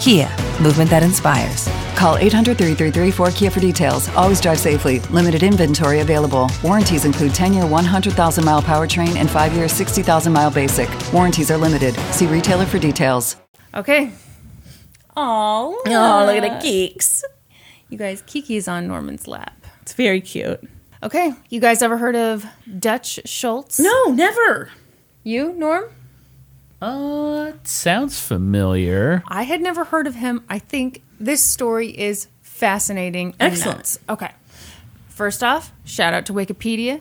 Kia, movement that inspires. Call 800 333 4KIA for details. Always drive safely. Limited inventory available. Warranties include 10 year 100,000 mile powertrain and 5 year 60,000 mile basic. Warranties are limited. See retailer for details. Okay. Oh, Oh, look at the geeks. you guys, Kiki's on Norman's lap. It's very cute. Okay, you guys ever heard of Dutch Schultz? No, never. You, Norm? Uh, sounds familiar. I had never heard of him. I think this story is fascinating. and Excellent. nuts. Okay. First off, shout out to Wikipedia.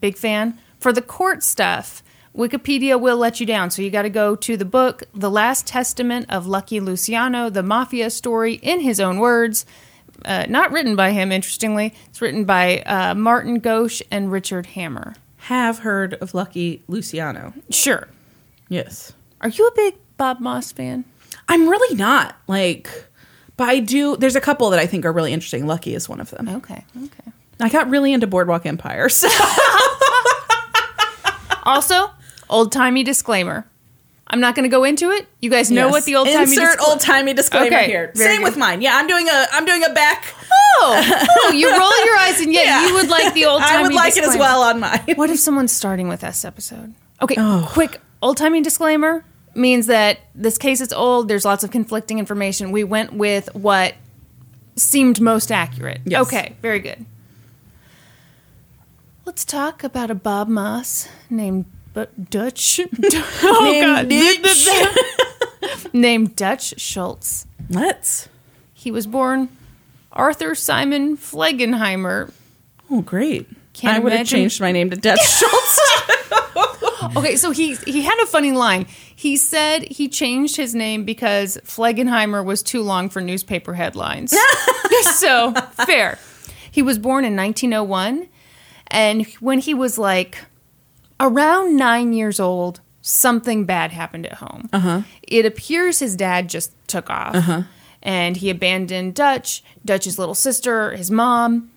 Big fan. For the court stuff, Wikipedia will let you down. So you got to go to the book, The Last Testament of Lucky Luciano, the mafia story in his own words. Uh, not written by him, interestingly. It's written by uh, Martin Gosch and Richard Hammer. Have heard of Lucky Luciano. Sure. Yes. Are you a big Bob Moss fan? I'm really not. Like, but I do. There's a couple that I think are really interesting. Lucky is one of them. Okay. Okay. I got really into Boardwalk Empire. So. Also, old timey disclaimer. I'm not going to go into it. You guys know Yes. what the old timey insert old timey disclaimer Okay, here. Same good. with mine. Yeah, I'm doing a I'm doing a back. Oh, oh, you roll your eyes, and yet Yeah. you would like the old timey. I would like it as well on mine. What if someone's starting with S episode? Okay, Oh. quick old timey disclaimer means that this case is old. There's lots of conflicting information. We went with what seemed most accurate. Yes. Okay, very good. Let's talk about a Bob Moss named but Dutch. oh Named God, named Dutch Schultz. Let's. He was born Arthur Simon Flegenheimer. Oh, great. Can't I would have changed my name to Dutch Schultz. Okay, so he he had a funny line. He said he changed his name because Flegenheimer was too long for newspaper headlines. so fair. He was born in 1901, and when he was like around nine years old, something bad happened at home. Uh-huh. It appears his dad just took off, uh-huh. and he abandoned Dutch, Dutch's little sister, his mom.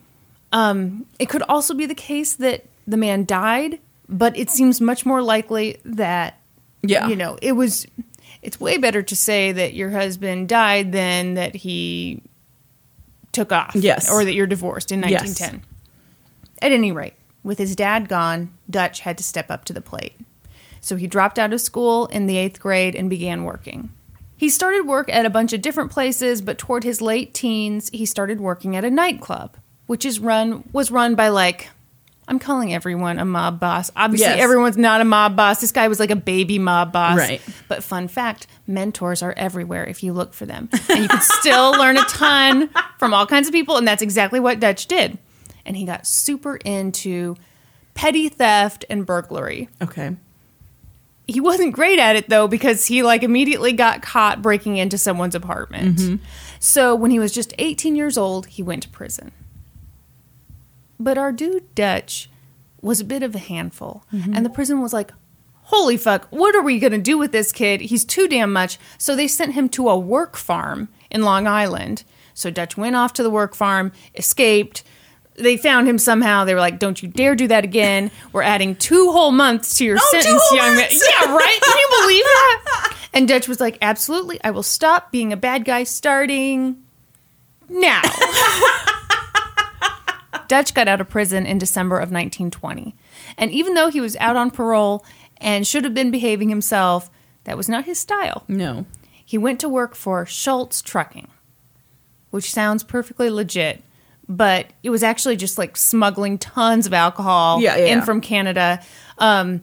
Um, it could also be the case that the man died, but it seems much more likely that Yeah. you know it was. It's way better to say that your husband died than that he took off, Yes. or that you're divorced in Yes. 1910. At any rate, with his dad gone, Dutch had to step up to the plate. So he dropped out of school in the eighth grade and began working. He started work at a bunch of different places, but toward his late teens, he started working at a nightclub, which is run was run by like I'm calling everyone a mob boss. Obviously, Yes. everyone's not a mob boss. This guy was like a baby mob boss. Right. But fun fact mentors are everywhere if you look for them. And you can still learn a ton from all kinds of people. And that's exactly what Dutch did. And he got super into petty theft and burglary. okay. He wasn't great at it though because he like immediately got caught breaking into someone's apartment. Mm-hmm. So when he was just 18 years old, he went to prison. But our dude Dutch was a bit of a handful. Mm-hmm. And the prison was like, holy fuck, what are we going to do with this kid? He's too damn much. So they sent him to a work farm in Long Island. So Dutch went off to the work farm, escaped. They found him somehow. They were like, "Don't you dare do that again. We're adding two whole months to your Oh, sentence, young man." Yeah, right? Can you believe that? And Dutch was like, "Absolutely. I will stop being a bad guy starting now." Dutch got out of prison in December of 1920. And even though he was out on parole and should have been behaving himself, that was not his style. No. He went to work for Schultz Trucking, which sounds perfectly legit, but it was actually just like smuggling tons of alcohol Yeah, yeah, in yeah. from Canada. Um,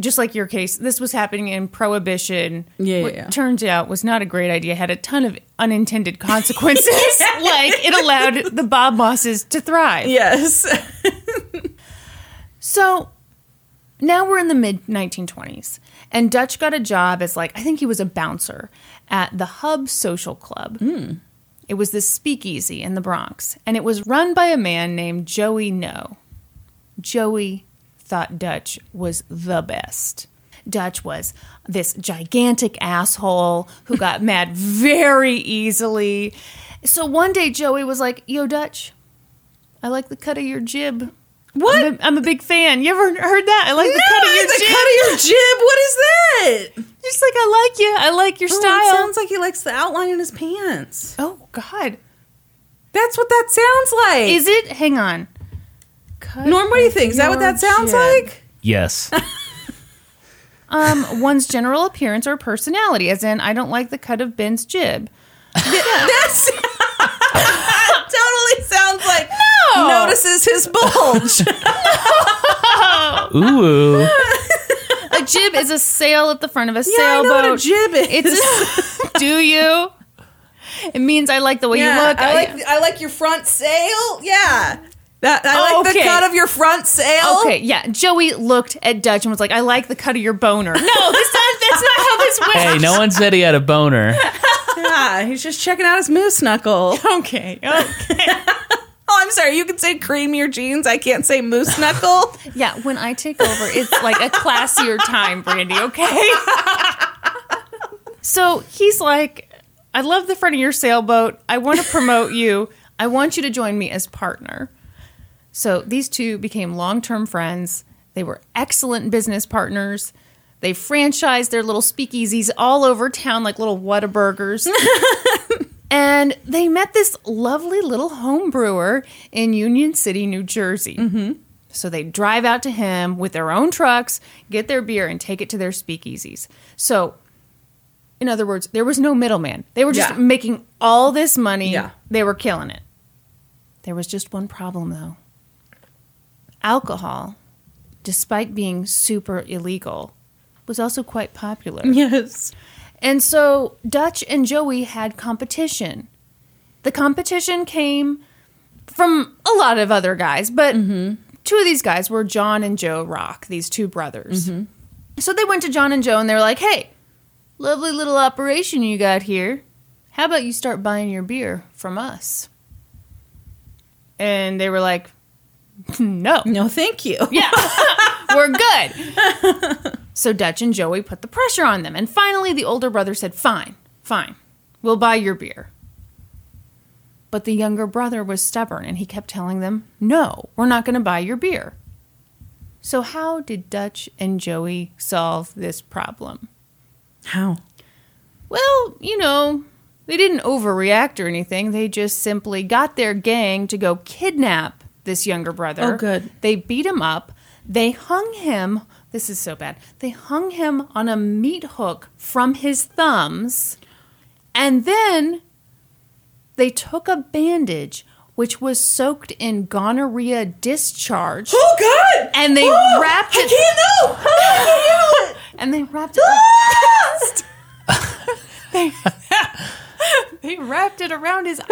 just like your case, this was happening in Prohibition. Yeah, yeah, turns out was not a great idea. Had a ton of unintended consequences. like it allowed the Bob Mosses to thrive. Yes. So now we're in the mid 1920s, and Dutch got a job as like I think he was a bouncer at the Hub Social Club. Hmm. It was this speakeasy in the Bronx, and it was run by a man named Joey Noe. Joey thought Dutch was the best. Dutch was this gigantic asshole who got mad very easily. So one day Joey was like, Yo, Dutch, I like the cut of your jib. What? I'm a, I'm a big fan. You ever heard that? I like the cut of your the jib. cut of your jib. What is that? Just like I like you. I like your Oh, style. sounds like he likes the outline in his pants. oh God. That's what that sounds like. Is it? Hang on. Cut Norm, what do you think? Is that what that sounds jib. like? Yes. Um, one's general appearance or personality, as in, I don't like the cut of Ben's jib. That's totally sounds like notices his bulge. Ooh. A jib is a sail at the front of a yeah, I know sailboat. what a jib is. It's do you? It means I like the way yeah, you look. I like I like your front sail. Yeah. That I like the cut of your front sail. Okay, yeah. Joey looked at Dutch and was like, "I like the cut of your boner." No, this not, that's not how this works. Hey, no one said he had a boner. Yeah, he's just checking out his moose knuckle. Okay, okay. Oh, I'm sorry. You can say cream your jeans. I can't say moose knuckle. Yeah, when I take over, it's like a classier time, Brandy, okay? so he's like, I love the front of your sailboat. I want to promote you. I want you to join me as partner. So these two became long term friends. They were excellent business partners. They franchised their little speakeasies all over town like little Whataburgers. and they met this lovely little home brewer in Union City, New Jersey. Mm-hmm. So they drive out to him with their own trucks, get their beer, and take it to their speakeasies. So, in other words, there was no middleman. They were just Yeah. making all this money. Yeah. They were killing it. There was just one problem, though. Alcohol, despite being super illegal, was also quite popular. Yes. And so Dutch and Joey had competition. The competition came from a lot of other guys, but mm-hmm. two of these guys were John and Joe Rock, these two brothers. Mm-hmm. So they went to John and Joe and they were like, hey, lovely little operation you got here. How about you start buying your beer from us? And they were like, no. No, thank you. Yeah, we're good. so Dutch and Joey put the pressure on them. And finally, the older brother said, Fine, fine, we'll buy your beer. But the younger brother was stubborn and he kept telling them, No, we're not going to buy your beer. So, how did Dutch and Joey solve this problem? How? Well, you know, they didn't overreact or anything. They just simply got their gang to go kidnap this younger brother. Oh, good. They beat him up. They hung him. This is so bad. They hung him on a meat hook from his thumbs. And then they took a bandage which was soaked in gonorrhea discharge. Oh God! And they Oh, wrapped it- I can't know. I can't handle it. And they wrapped it ah! they, they wrapped it around his eyes.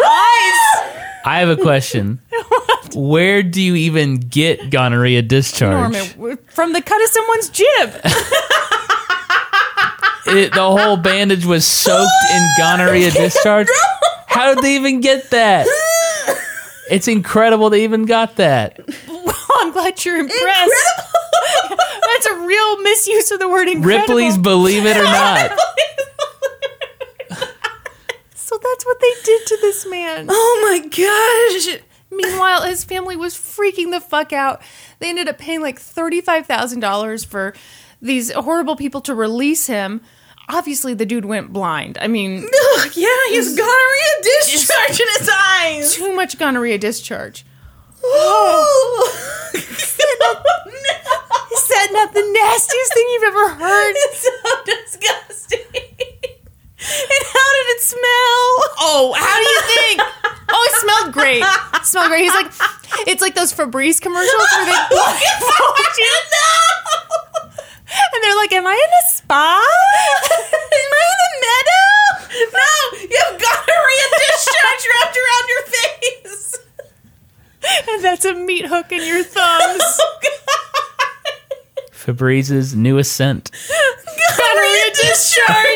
I have a question. Where do you even get gonorrhea discharge? Norman, from the cut of someone's jib. It, the whole bandage was soaked in gonorrhea discharge. How did they even get that? It's incredible they even got that. I'm glad you're impressed. That's a real misuse of the word incredible. Ripley's Believe It or Not. That's what they did to this man. Oh my gosh! Meanwhile, his family was freaking the fuck out. They ended up paying like $35,000 for these horrible people to release him. Obviously, the dude went blind. I mean, Ugh, yeah, he's gonorrhea discharge in his eyes. too much gonorrhea discharge. Oh. Is that not the nastiest thing you've ever heard? It's so disgusting. And how did it smell? Oh, how do you think? Oh, it smelled great. It smelled great. He's like, it's like those Febreze commercials where they blindfold you. And they're like, am I in a spa? Am I in the meadow? No, you have got gonorrhea discharge wrapped around your face. And that's a meat hook in your thumbs. Oh God. Febreze's newest scent. Gonorrhea discharge.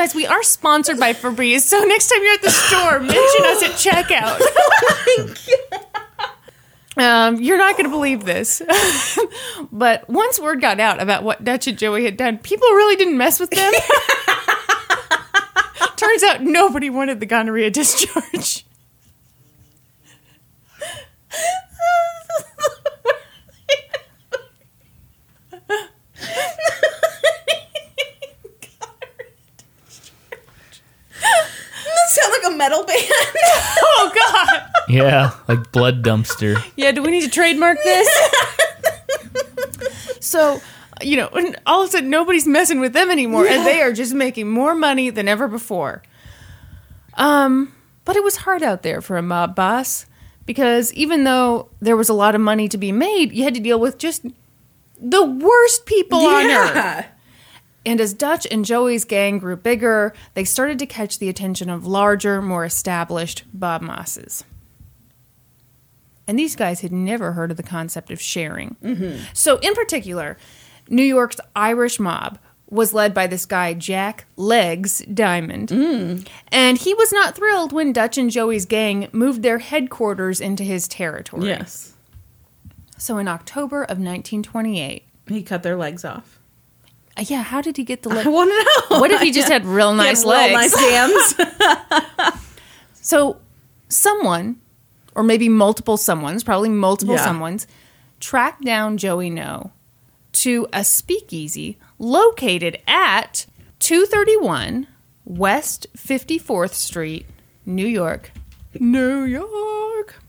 Guys, we are sponsored by Febreze, so next time you're at the store, mention us at checkout. Um, you're not going to believe this. but once word got out about what Dutch and Joey had done, people really didn't mess with them. Turns out nobody wanted the gonorrhea discharge. Sound like a metal band. Oh, God. Yeah, like blood dumpster. Yeah, do we need to trademark this? so, you know, all of a sudden nobody's messing with them anymore, and they are just making more money than ever before. Um, but it was hard out there for a mob boss because even though there was a lot of money to be made, you had to deal with just the worst people on earth. And as Dutch and Joey's gang grew bigger, they started to catch the attention of larger, more established Bob Mosses. And these guys had never heard of the concept of sharing. So, in particular, New York's Irish mob was led by this guy, Jack Legs Diamond. And he was not thrilled when Dutch and Joey's gang moved their headquarters into his territory. Yes. So, in October of 1928, He cut their legs off. uh, yeah, how did he get the legs? I want to know. What if he just had real nice had real legs? nice hams. So, someone, or maybe multiple someones, probably multiple Yeah. someones, tracked down Joey Noe to a speakeasy located at 231 West 54th Street, New York. New York.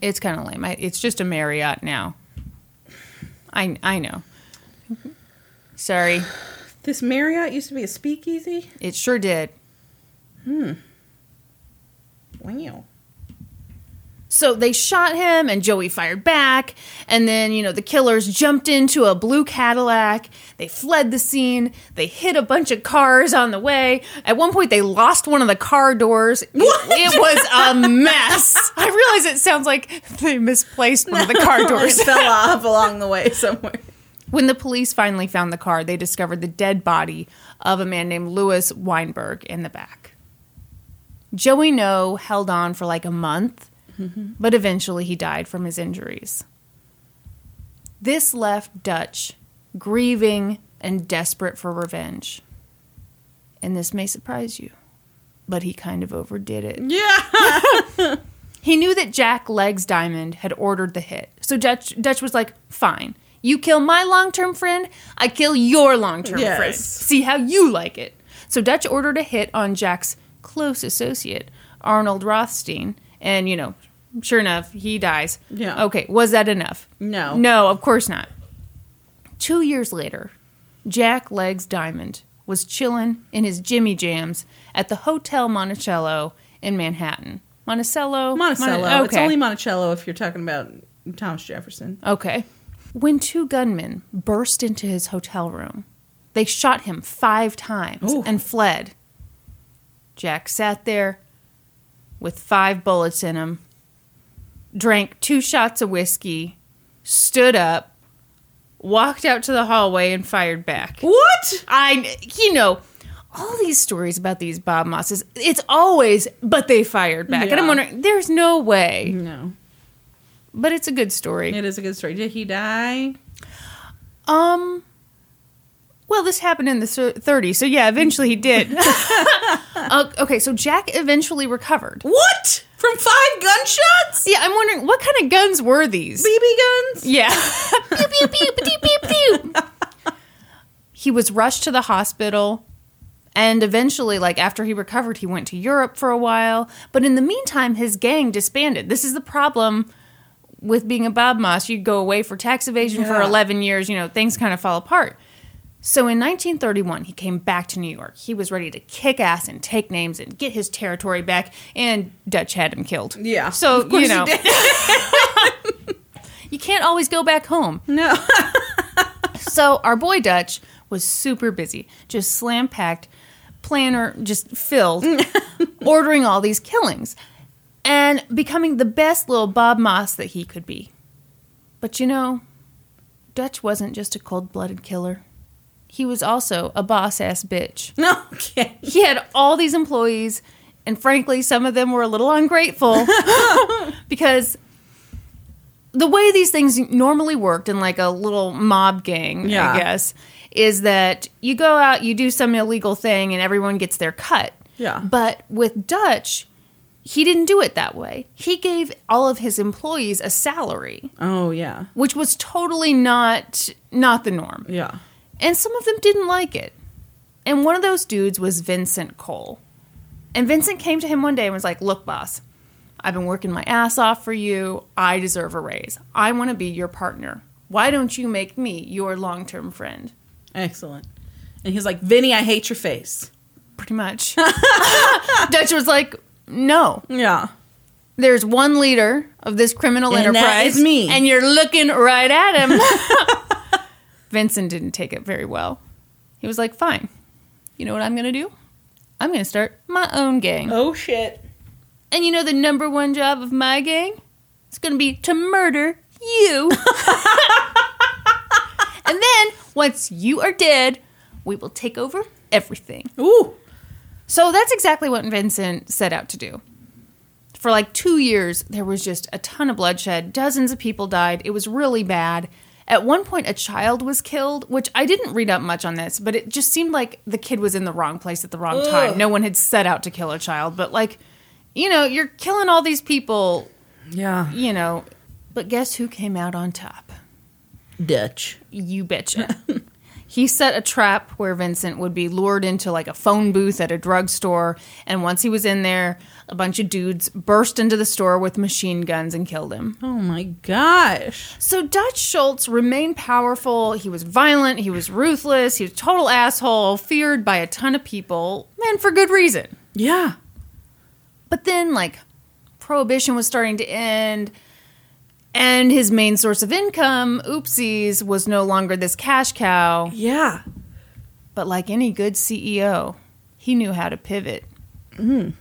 It's kind of lame. I, it's just a Marriott now. I I know. Sorry, this Marriott used to be a speakeasy. it sure did. Hmm. Wow. So they shot him, and Joey fired back. And then, you know, the killers jumped into a blue Cadillac. They fled the scene. They hit a bunch of cars on the way. At one point, they lost one of the car doors. It, it was a mess. I realize it sounds like they misplaced one of the car doors. It fell off along the way somewhere. When the police finally found the car, they discovered the dead body of a man named Louis Weinberg in the back. Joey Noe held on for like a month, but eventually he died from his injuries. This left Dutch grieving and desperate for revenge. And this may surprise you, but he kind of overdid it. Yeah. He knew that Jack Legs Diamond had ordered the hit. So Dutch, Dutch was like, fine. You kill my long term friend, I kill your long term Yes. friend. See how you like it. So Dutch ordered a hit on Jack's close associate, Arnold Rothstein. And, you know, sure enough, he dies. Yeah. Okay, was that enough? No. No, of course not. Two years later, Jack Legs Diamond was chilling in his Jimmy Jams at the Hotel Monticello in Manhattan. Monticello? Monticello. Mon- It's only Monticello if you're talking about Thomas Jefferson. Okay. When two gunmen burst into his hotel room, they shot him five times Ooh. and fled. Jack sat there with five bullets in him, drank two shots of whiskey, stood up, walked out to the hallway, and fired back. What? I, you know, all these stories about these Bob Mosses, it's always, but they fired back. And I'm wondering, there's no way. No. But it's a good story. It is a good story. Did he die? Um. Well, this happened in the thir- 30s, so yeah, eventually he did. uh, okay, so Jack eventually recovered. What? From five gunshots? Yeah, I'm wondering what kind of guns were these? BB guns? Yeah. pew, pew, pew, pew, pew, pew. he was rushed to the hospital. And eventually, like after he recovered, he went to Europe for a while. But in the meantime, his gang disbanded. This is the problem with being a Bob Moss. You go away for tax evasion for 11 years, you know, things kind of fall apart. So in 1931, he came back to New York. He was ready to kick ass and take names and get his territory back. And Dutch had him killed. Yeah. So, you know, you can't always go back home. No. So our boy Dutch was super busy, just slam packed, planner just filled, ordering all these killings and becoming the best little Bob Moss that he could be. But you know, Dutch wasn't just a cold blooded killer. He was also a boss ass bitch. no. Okay. He had all these employees, and frankly, some of them were a little ungrateful because the way these things normally worked in like a little mob gang, Yeah. I guess, is that you go out, you do some illegal thing, and everyone gets their cut. Yeah. But with Dutch, he didn't do it that way. He gave all of his employees a salary, Oh yeah. which was totally not not the norm. Yeah. And some of them didn't like it. And one of those dudes was Vincent Coll. And Vincent came to him one day and was like, Look, boss, I've been working my ass off for you. I deserve a raise. I want to be your partner. Why don't you make me your long term friend? Excellent. And he's like, Vinny, I hate your face. Pretty much. Dutch was like, No. Yeah. There's one leader of this criminal And that enterprise. is me. And you're looking right at him. Vincent didn't take it very well. He was like, Fine. You know what I'm going to do? I'm going to start my own gang. Oh shit. And you know the number one job of my gang? It's going to be to murder you. and then, once you are dead, we will take over everything. Ooh. So that's exactly what Vincent set out to do. For like two years, there was just a ton of bloodshed. Dozens of people died. It was really bad. At one point, a child was killed, which I didn't read up much on this, but it just seemed like the kid was in the wrong place at the wrong time. No one had set out to kill a child, but like, you know, you're killing all these people, Yeah. you know. But guess who came out on top? Dutch. You betcha. he set a trap where Vincent would be lured into like a phone booth at a drugstore. And once he was in there, a bunch of dudes burst into the store with machine guns and killed him. Oh my gosh. So Dutch Schultz remained powerful. He was violent. He was ruthless. He was a total asshole, feared by a ton of people, and for good reason. Yeah. But then, like, prohibition was starting to end, and his main source of income, oopsies, was no longer this cash cow. Yeah. But like any good CEO, he knew how to pivot. Mm.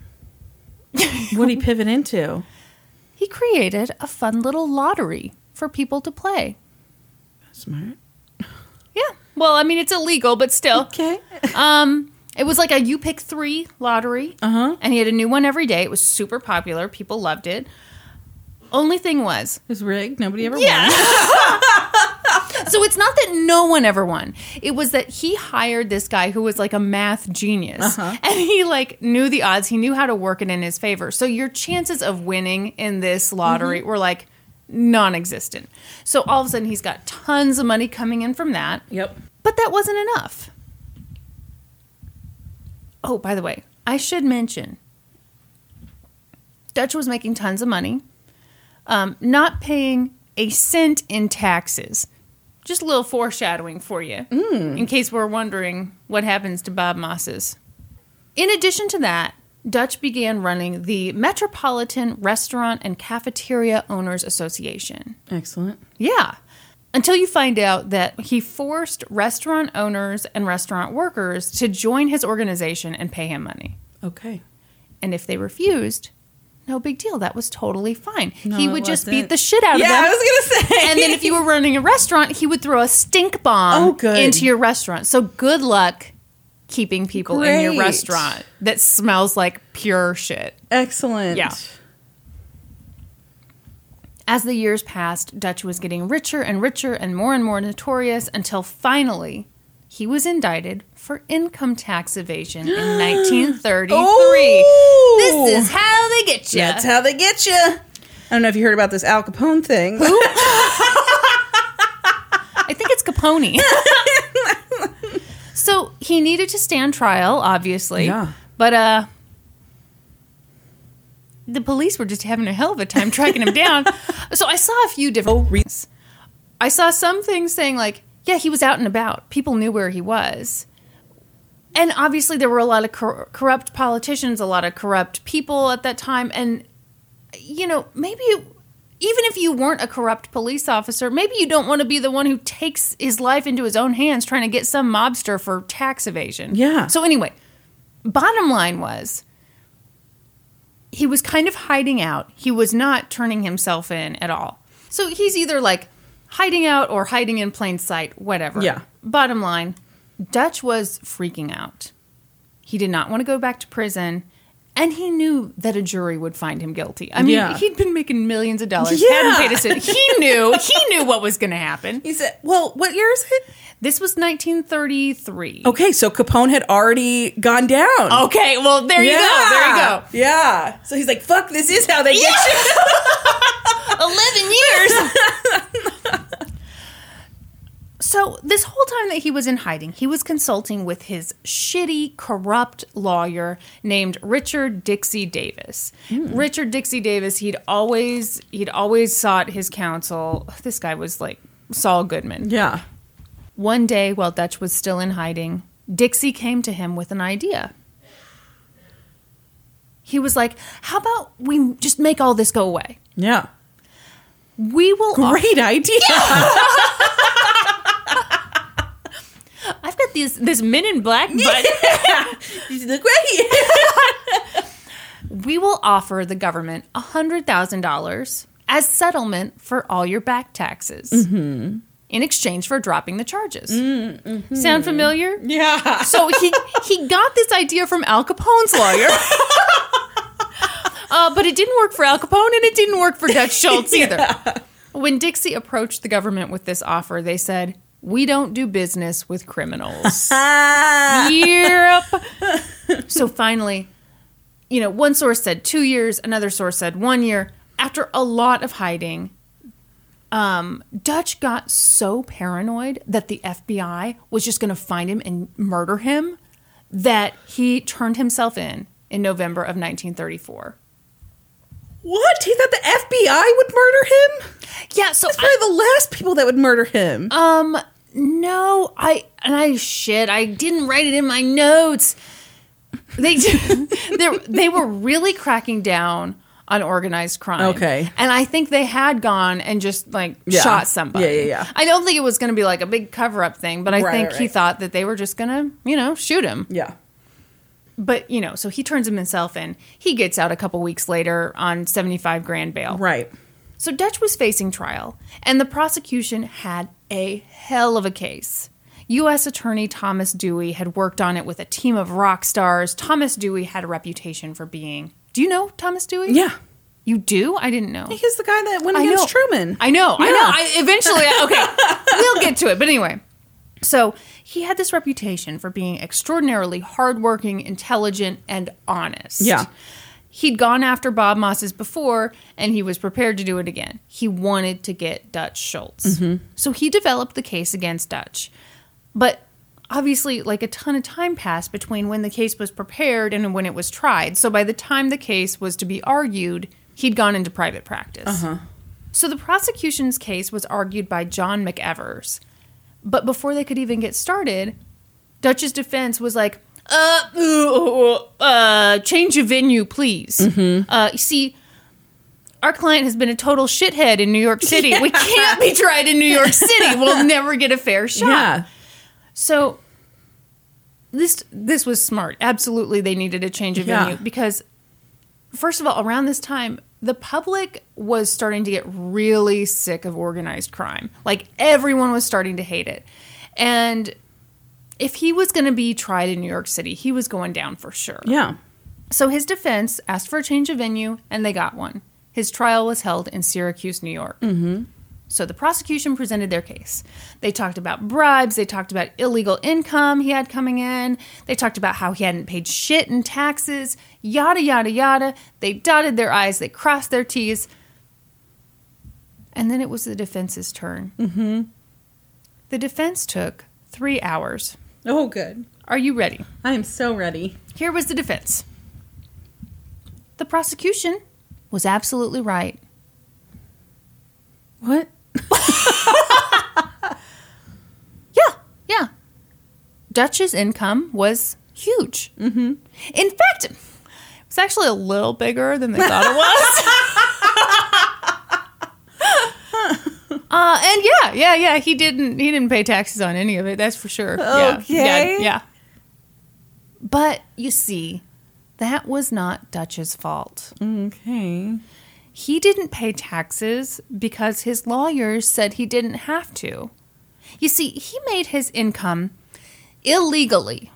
What did he pivot into? He created a fun little lottery for people to play. Smart. Yeah. Well, I mean, it's illegal, but still. Okay. Um, it was like a you pick three lottery. Uh huh. And he had a new one every day. It was super popular. People loved it. Only thing was, It was rigged. Nobody ever Yeah. won. so it's not that no one ever won. It was that he hired this guy who was like a math genius. Uh-huh. And he like knew the odds. He knew how to work it in his favor. So your chances of winning in this lottery Mm-hmm. were like non-existent. So all of a sudden he's got tons of money coming in from that. Yep. But that wasn't enough. Oh, by the way, I should mention Dutch was making tons of money, um, not paying a cent in taxes. Just a little foreshadowing for you, mm. in case we're wondering what happens to Bob Moss's. In addition to that, Dutch began running the Metropolitan Restaurant and Cafeteria Owners Association. Excellent. Yeah. Until you find out that he forced restaurant owners and restaurant workers to join his organization and pay him money. Okay. And if they refused, no big deal. That was totally fine. he would just beat the shit out of them. Yeah. I was gonna say. and then if you were running a restaurant, he would throw a stink bomb Oh, into your restaurant. So good luck keeping people in your restaurant that smells like pure shit. Excellent. Yeah. As the years passed, Dutch was getting richer and richer and more and more notorious until finally he was indicted for income tax evasion in 1933. Ooh. This is how they get you. That's how they get you. I don't know if you heard about this Al Capone thing. I think it's Capone. so he needed to stand trial, obviously. Yeah. But uh the police were just having a hell of a time tracking him down. So I saw a few different reasons. I saw some things saying like, yeah, he was out and about. People knew where he was. And obviously there were a lot of cor- corrupt politicians, a lot of corrupt people at that time and you know, maybe even if you weren't a corrupt police officer, maybe you don't want to be the one who takes his life into his own hands trying to get some mobster for tax evasion. Yeah. So, anyway, bottom line was he was kind of hiding out. He was not turning himself in at all. So, he's either like hiding out or hiding in plain sight, whatever. Yeah. Bottom line, Dutch was freaking out. He did not want to go back to prison. And he knew that a jury would find him guilty. I mean, Yeah. he'd been making millions of dollars. Yeah. Hadn't paid a cent. He knew. He knew what was going to happen. He said, "Well, what year is it?" This was 1933. Okay, so Capone had already gone down. Okay, well, there you go. There you go. Yeah. So he's like, "Fuck, this is how they get you." 11 years. so, this whole time that he was in hiding, he was consulting with his shitty, corrupt lawyer named Richard Dixie Davis. Hmm. Richard Dixie Davis, he'd always he'd always sought his counsel. This guy was like Saul Goodman. Yeah. One day, while Dutch was still in hiding, Dixie came to him with an idea. He was like, How about we just make all this go away? Yeah. We will. Great idea. I've got these this Men in Black, but You look great. we will offer the government hundred thousand dollars as settlement for all your back taxes in exchange for dropping the charges. Sound familiar? yeah. So he he got this idea from Al Capone's lawyer. Uh, but it didn't work for Al Capone and it didn't work for Dutch Schultz either. When Dixie approached the government with this offer, they said, We don't do business with criminals. yep. So finally, you know, one source said two years, another source said one year. After a lot of hiding, um, Dutch got so paranoid that the FBI was just going to find him and murder him that he turned himself in in November of 1934. What? He thought the FBI would murder him? Yeah, so That's probably the last people that would murder him. Um, no, I and I shit, I didn't write it in my notes. They they they were really cracking down on organized crime. Okay. and I think they had gone and just like Yeah. shot somebody. Yeah, yeah, yeah. I don't think it was going to be like a big cover up thing, but I Right, think right, he thought that they were just going to you know shoot him. yeah. But you know, so he turns himself in. He gets out a couple weeks later on seventy five grand bail. Right. So Dutch was facing trial, and the prosecution had a hell of a case. U.S. Attorney Thomas Dewey had worked on it with a team of rock stars. Thomas Dewey had a reputation for being. Do you know Thomas Dewey? Yeah. You do? I didn't know. He's the guy that went I against know. Truman. I know. I know. I, eventually, I- okay, we'll get to it. But anyway, so he had this reputation for being extraordinarily hardworking, intelligent, and honest. Yeah. He'd gone after Bob Moss's before, and he was prepared to do it again. He wanted to get Dutch Schultz. Mm-hmm. So he developed the case against Dutch. But obviously, like a ton of time passed between when the case was prepared and when it was tried. So by the time the case was to be argued, he'd gone into private practice. Uh-huh. So the prosecution's case was argued by John McEvers. But before they could even get started, Dutch's defense was like, uh, uh, uh change of venue, please. Uh, you see, our client has been a total shithead in New York City. We can't be tried in New York City. We'll never get a fair shot. Yeah. So this this was smart. Absolutely, they needed a change of Yeah. venue because, first of all, around this time, the public was starting to get really sick of organized crime. Like everyone was starting to hate it, and if he was going to be tried in New York City, he was going down for sure. Yeah. So his defense asked for a change of venue, and they got one. His trial was held in Syracuse, New York. Mm-hmm. So the prosecution presented their case. They talked about bribes. They talked about illegal income he had coming in. They talked about how he hadn't paid shit in taxes. Yada yada yada. They dotted their i's. They crossed their t's. And then it was the defense's turn. Mm-hmm. The defense took three hours. Oh, good. Are you ready? I am so ready. Here was the defense. The prosecution was absolutely right. What? Yeah, yeah. Dutch's income was huge. Mm-hmm. In fact, it was actually a little bigger than they thought it was. uh, and yeah, yeah, yeah. He didn't. He didn't pay taxes on any of it. That's for sure. Yeah, Okay. Yeah, yeah. But you see, that was not Dutch's fault. Okay. He didn't pay taxes because his lawyers said he didn't have to. You see, he made his income illegally.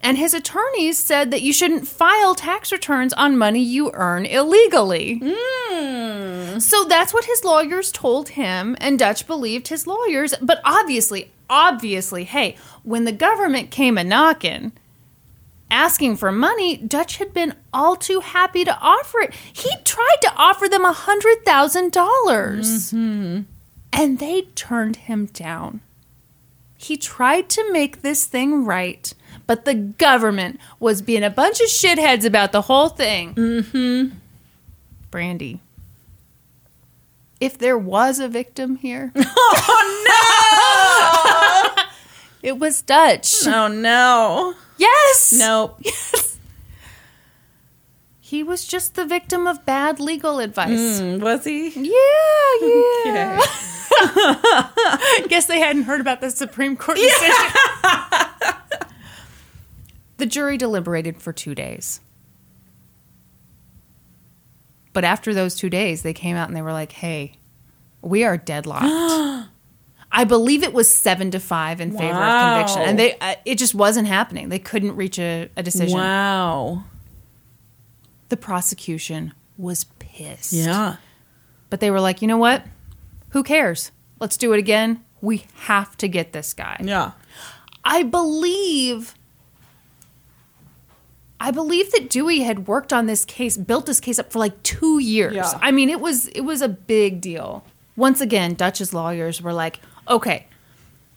And his attorneys said that you shouldn't file tax returns on money you earn illegally. Hmm. So that's what his lawyers told him, and Dutch believed his lawyers. But obviously, obviously, hey, when the government came a knocking, asking for money, Dutch had been all too happy to offer it. He tried to offer them a hundred thousand dollars, mm-hmm. and they turned him down. He tried to make this thing right, but the government was being a bunch of shitheads about the whole thing. Mm-hmm. Brandy. If there was a victim here. Oh no! it was Dutch. Oh no. Yes. Nope. He was just the victim of bad legal advice. Mm, was he? Yeah, yeah. Okay. Guess they hadn't heard about the Supreme Court decision. The jury deliberated for two days. But after those two days, they came out and they were like, hey, we are deadlocked. I believe it was seven to five in favor Wow. of conviction. And they uh, it just wasn't happening. They couldn't reach a, a decision. Wow. The prosecution was pissed. Yeah. But they were like, you know what? Who cares? Let's do it again. We have to get this guy. Yeah. I believe I believe that Dewey had worked on this case, built this case up for like 2 years. Yeah. I mean, it was it was a big deal. Once again, Dutch's lawyers were like, "Okay,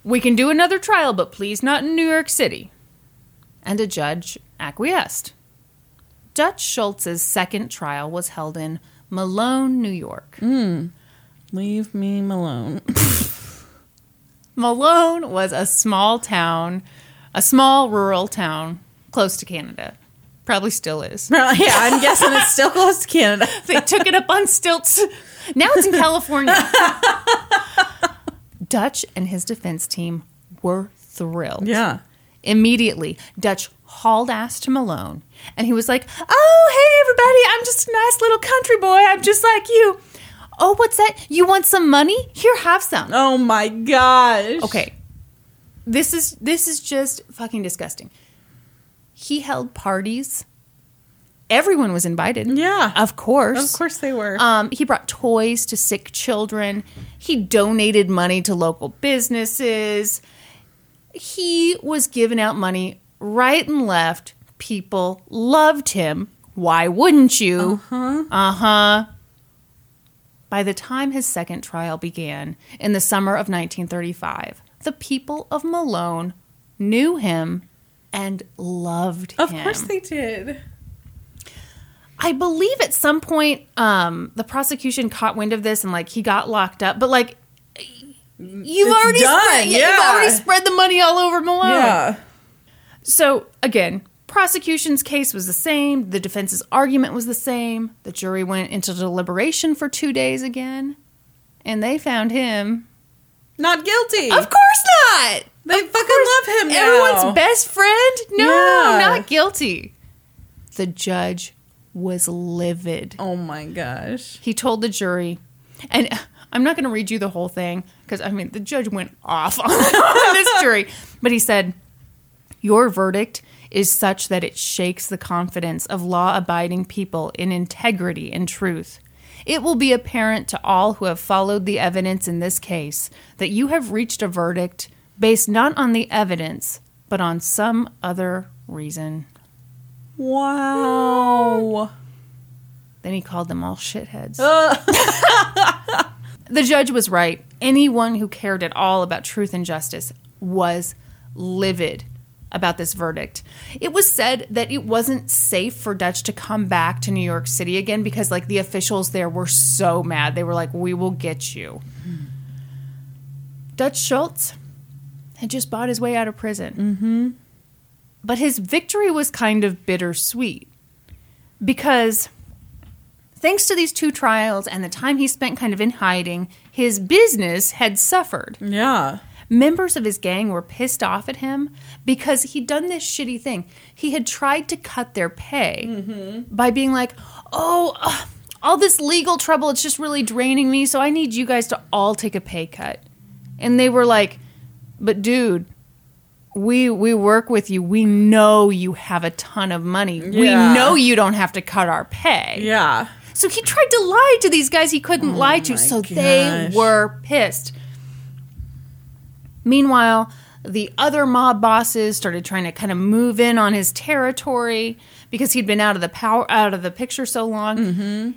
we can do another trial, but please not in New York City." And a judge acquiesced. Dutch Schultz's second trial was held in Malone, New York. Hmm. Leave me alone. Malone was a small town, a small rural town close to Canada. Probably still is. yeah, I'm guessing it's still close to Canada. They took it up on stilts. Now it's in California. Dutch and his defense team were thrilled. Yeah. Immediately, Dutch hauled ass to Malone and he was like, Oh, hey, everybody, I'm just a nice little country boy. I'm just like you. Oh, what's that? You want some money? Here, have some. Oh my gosh. Okay. This is this is just fucking disgusting. He held parties. Everyone was invited. Yeah. Of course. Of course they were. Um, he brought toys to sick children. He donated money to local businesses. He was giving out money right and left. People loved him. Why wouldn't you? Uh huh. Uh huh. By the time his second trial began in the summer of 1935, the people of Malone knew him and loved of him. Of course they did. I believe at some point um, the prosecution caught wind of this and like he got locked up, but like you've It's already done, spread, yeah, you've already spread the money all over Malone. Yeah. So again, prosecution's case was the same. The defense's argument was the same. The jury went into deliberation for two days again, and they found him. Not guilty. Of course not. They fucking love him now. Everyone's best friend? No, Yeah. not guilty. The judge was livid. Oh my gosh. He told the jury, and I'm not going to read you the whole thing because I mean the judge went off on, on this jury, but he said, "Your verdict is such that it shakes the confidence of law-abiding people in integrity and truth." It will be apparent to all who have followed the evidence in this case that you have reached a verdict based not on the evidence, but on some other reason. Wow. Then he called them all shitheads. the judge was right. Anyone who cared at all about truth and justice was livid about this verdict. It was said that it wasn't safe for Dutch to come back to New York City again because like the officials there were so mad. They were like, "We will get you." Hmm. Dutch Schultz had just bought his way out of prison. Mm-hmm. But his victory was kind of bittersweet because thanks to these two trials and the time he spent kind of in hiding, his business had suffered. Yeah. Members of his gang were pissed off at him because he'd done this shitty thing. He had tried to cut their pay by being like, oh, ugh, all this legal trouble, it's just really draining me, so I need you guys to all take a pay cut. And they were like, but dude, we we work with you. We know you have a ton of money. Yeah. We know you don't have to cut our pay. Yeah. So he tried to lie to these guys he couldn't lie to. So they Oh were pissed. Meanwhile, the other mob bosses started trying to kind of move in on his territory because he'd been out of the power out of the picture so long. Mm-hmm.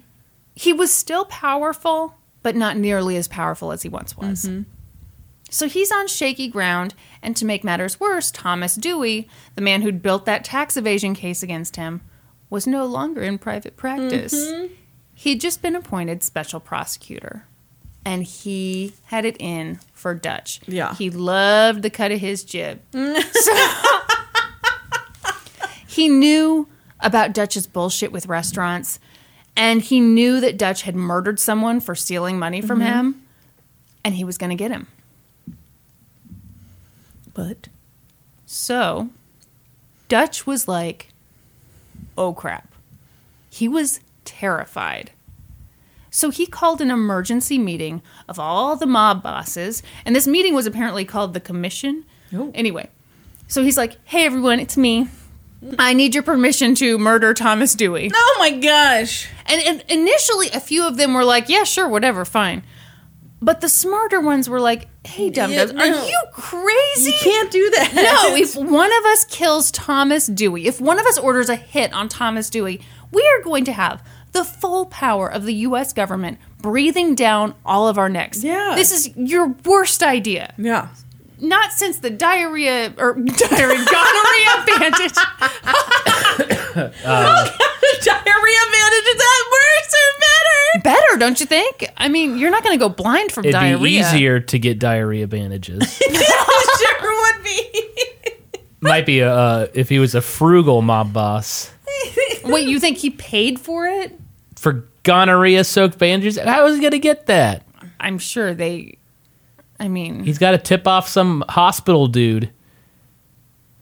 He was still powerful, but not nearly as powerful as he once was. Mm-hmm. So he's on shaky ground, and to make matters worse, Thomas Dewey, the man who'd built that tax evasion case against him, was no longer in private practice. Mm-hmm. He'd just been appointed special prosecutor, and he had it in for Dutch. Yeah. He loved the cut of his jib. So- he knew about Dutch's bullshit with restaurants, and he knew that Dutch had murdered someone for stealing money from Mm-hmm. him, and he was going to get him. But So, Dutch was like, oh crap. He was terrified. So he called an emergency meeting of all the mob bosses, and this meeting was apparently called the commission. Oh. Anyway, so he's like, hey everyone, it's me. I need your permission to murder Thomas Dewey. oh my gosh. And, and initially, a few of them were like, yeah, sure, whatever, fine. But the smarter ones were like, hey, dum Yeah, dums, are you crazy? You can't do that. No, if one of us kills Thomas Dewey, if one of us orders a hit on Thomas Dewey, we are going to have the full power of the US government breathing down all of our necks. Yeah. This is your worst idea. Yeah. Not since the diarrhea or diarrhea gonorrhea bandage. Diarrhea bandage is that worse or better? Don't you think? I mean, you're not going to go blind from It'd diarrhea. be easier to get diarrhea bandages. sure would be. Might be a, uh, if he was a frugal mob boss Wait, you think he paid for it? for gonorrhea soaked bandages. How is he gonna get that? I'm sure they. I mean, He's got to tip off some hospital dude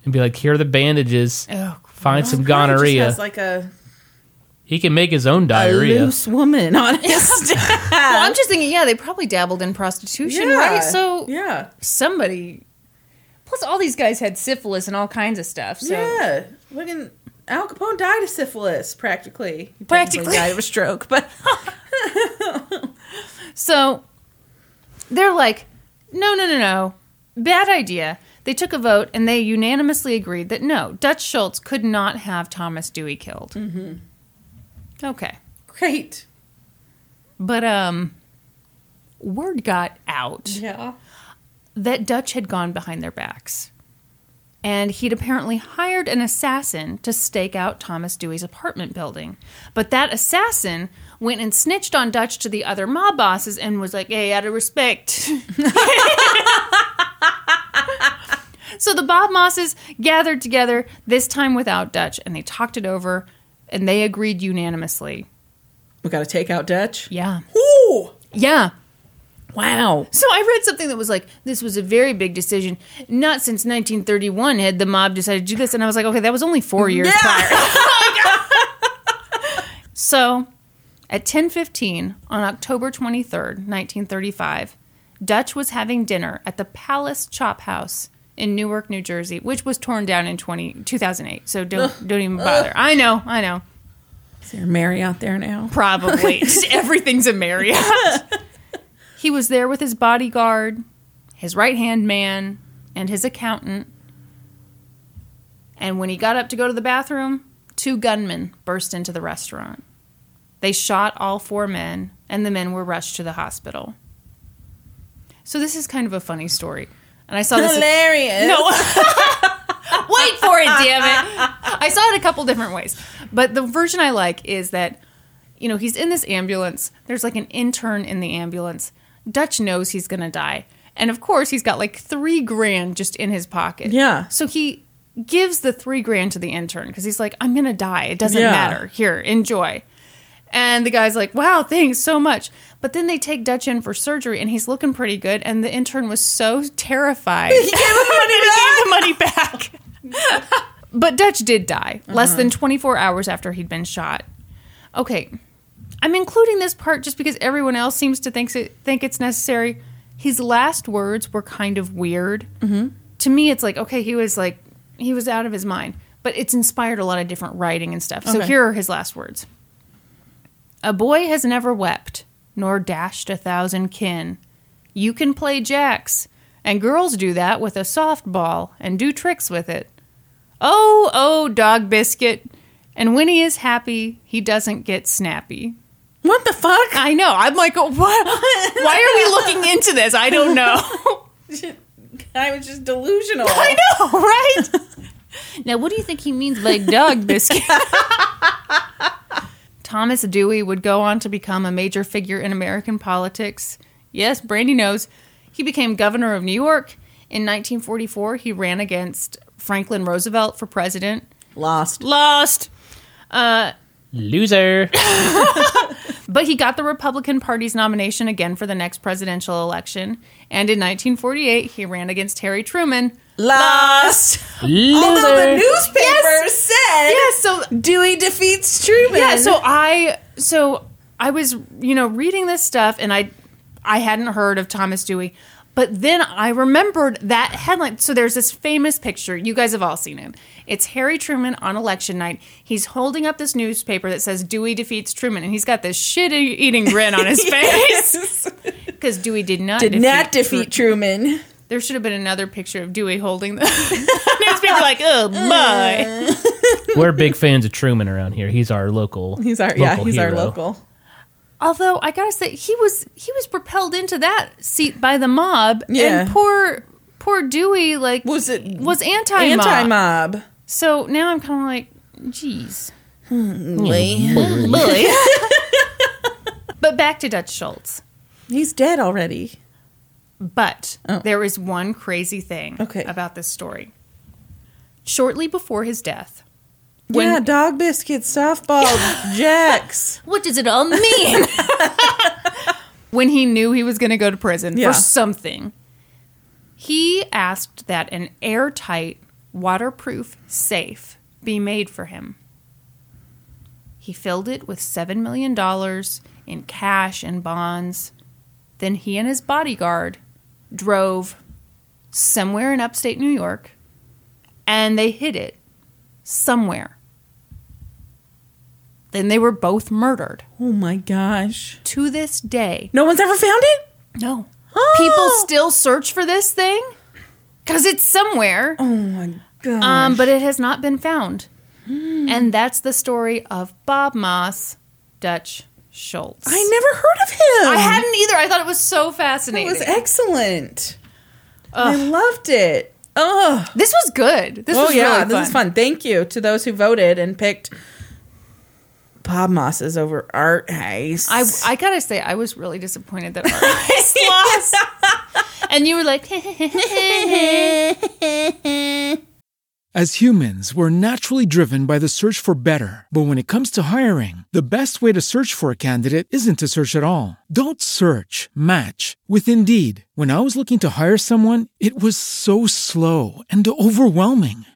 and be like, "Here are the bandages. oh, Find some gonorrhea." has like a, he can make his own diarrhea. a loose woman on his staff. well, I'm just thinking, yeah, they probably dabbled in prostitution, right? So yeah, somebody. Plus, all these guys had syphilis and all kinds of stuff. So yeah. Fucking Al Capone died of syphilis, practically. He Practically. died of a stroke, but So they're like, no, no, no, no. Bad idea. They took a vote and they unanimously agreed that no, Dutch Schultz could not have Thomas Dewey killed. Mm-hmm. Okay. great. But, um, word got out Yeah. that Dutch had gone behind their backs. And he'd apparently hired an assassin to stake out Thomas Dewey's apartment building. But that assassin went and snitched on Dutch to the other mob bosses and was like, hey, out of respect. so the Bob Mosses gathered together, this time without Dutch, and they talked it over and they agreed unanimously. We got to take out Dutch. Yeah. Ooh, Yeah. wow. So I read something that was like, this was a very big decision. Not since 1931 had the mob decided to do this. And I was like, okay, that was only four years prior. so at 10:15 on October 23rd, 1935, Dutch was having dinner at the Palace Chop House in Newark, New Jersey, which was torn down in 20, 2008. So don't don't even bother. I know, I know. Is there a Mary out there now? Probably. Just everything's a Marriott. he was there with his bodyguard, his right hand man, and his accountant. And when he got up to go to the bathroom, two gunmen burst into the restaurant. They shot all four men, and the men were rushed to the hospital. So this is kind of a funny story. And I saw this. Hilarious. No. Wait for it, damn it. I saw it a couple different ways. But the version I like is that, you know, he's in this ambulance. There's like an intern in the ambulance. Dutch knows he's going to die. And of course, he's got like three grand just in his pocket. Yeah. So he gives the three grand to the intern because he's like, I'm going to die. It doesn't Yeah. matter. Here, enjoy. And the guy's like, wow, thanks so much. But then they take Dutch in for surgery and he's looking pretty good. And the intern was so terrified. He gave the money back. but Dutch did die less than mm-hmm. 24 hours after he'd been shot. Okay. I'm including this part just because everyone else seems to think, it, think it's necessary. His last words were kind of weird mm-hmm. to me, it's like okay, he was like he was out of his mind, but it's inspired a lot of different writing and stuff. So here are his last words: "A boy has never wept, nor dashed a thousand kin. You can play jacks, and girls do that with a softball and do tricks with it. Oh, oh, dog biscuit." And when he is happy, he doesn't get snappy. What the fuck? I know. I'm like, what? Why are we looking into this? I don't know. I was just delusional. I know, right? now, what do you think he means by dog biscuit? Thomas Dewey would go on to become a major figure in American politics. Yes, Brandy knows. He became governor of New York. In 1944, he ran against Franklin Roosevelt for president. Lost. Lost. Uh, Loser. But he got the Republican Party's nomination again for the next presidential election. And in 1948, he ran against Harry Truman. Lost. Loser. Although the newspaper said Yeah, so Dewey defeats Truman. yeah, so I so I was you know reading this stuff and I I hadn't heard of Thomas Dewey, but then I remembered that headline. So there's this famous picture. You guys have all seen it. It's Harry Truman on election night. He's holding up this newspaper that says Dewey defeats Truman, and he's got this shit eating grin on his face because Dewey did not did not Tru- defeat Truman. There should have been another picture of Dewey holding the newspaper, like, oh uh. my. We're big fans of Truman around here. He's our local. He's our yeah, local he's our local. Although I gotta say, he was he was propelled into that seat by the mob, Yeah. and poor poor Dewey like Was it was anti anti mob? So now I'm kind of like, geez. Hmm, but back to Dutch Schultz. He's dead already. But oh. there is one crazy thing Oh. Okay. about this story. Shortly before his death, yeah, dog biscuits, softball, jacks. what does it all mean? when he knew he was going to go to prison Yeah. for something, he asked that an airtight, waterproof safe be made for him. He filled it with $7 million in cash and bonds. Then he and his bodyguard drove somewhere in upstate New York and they hid it somewhere. Then they were both murdered. Oh my gosh. To this day, No one's ever found it? no. Oh. People still search for this thing because it's somewhere, Oh my god. um, but it has not been found. And that's the story of Bob Moss, Dutch Schultz. I never heard of him. I hadn't either. I thought it was so fascinating. It was excellent. I loved it. Oh, this was good. This oh was yeah, really this is fun. Thank you to those who voted and picked Bob Moss's over Art Heist. I, I gotta say, I was really disappointed that Art lost. and you were like, As humans, we're naturally driven by the search for better. But when it comes to hiring, the best way to search for a candidate isn't to search at all. Don't search, match with Indeed. When I was looking to hire someone, it was so slow and overwhelming.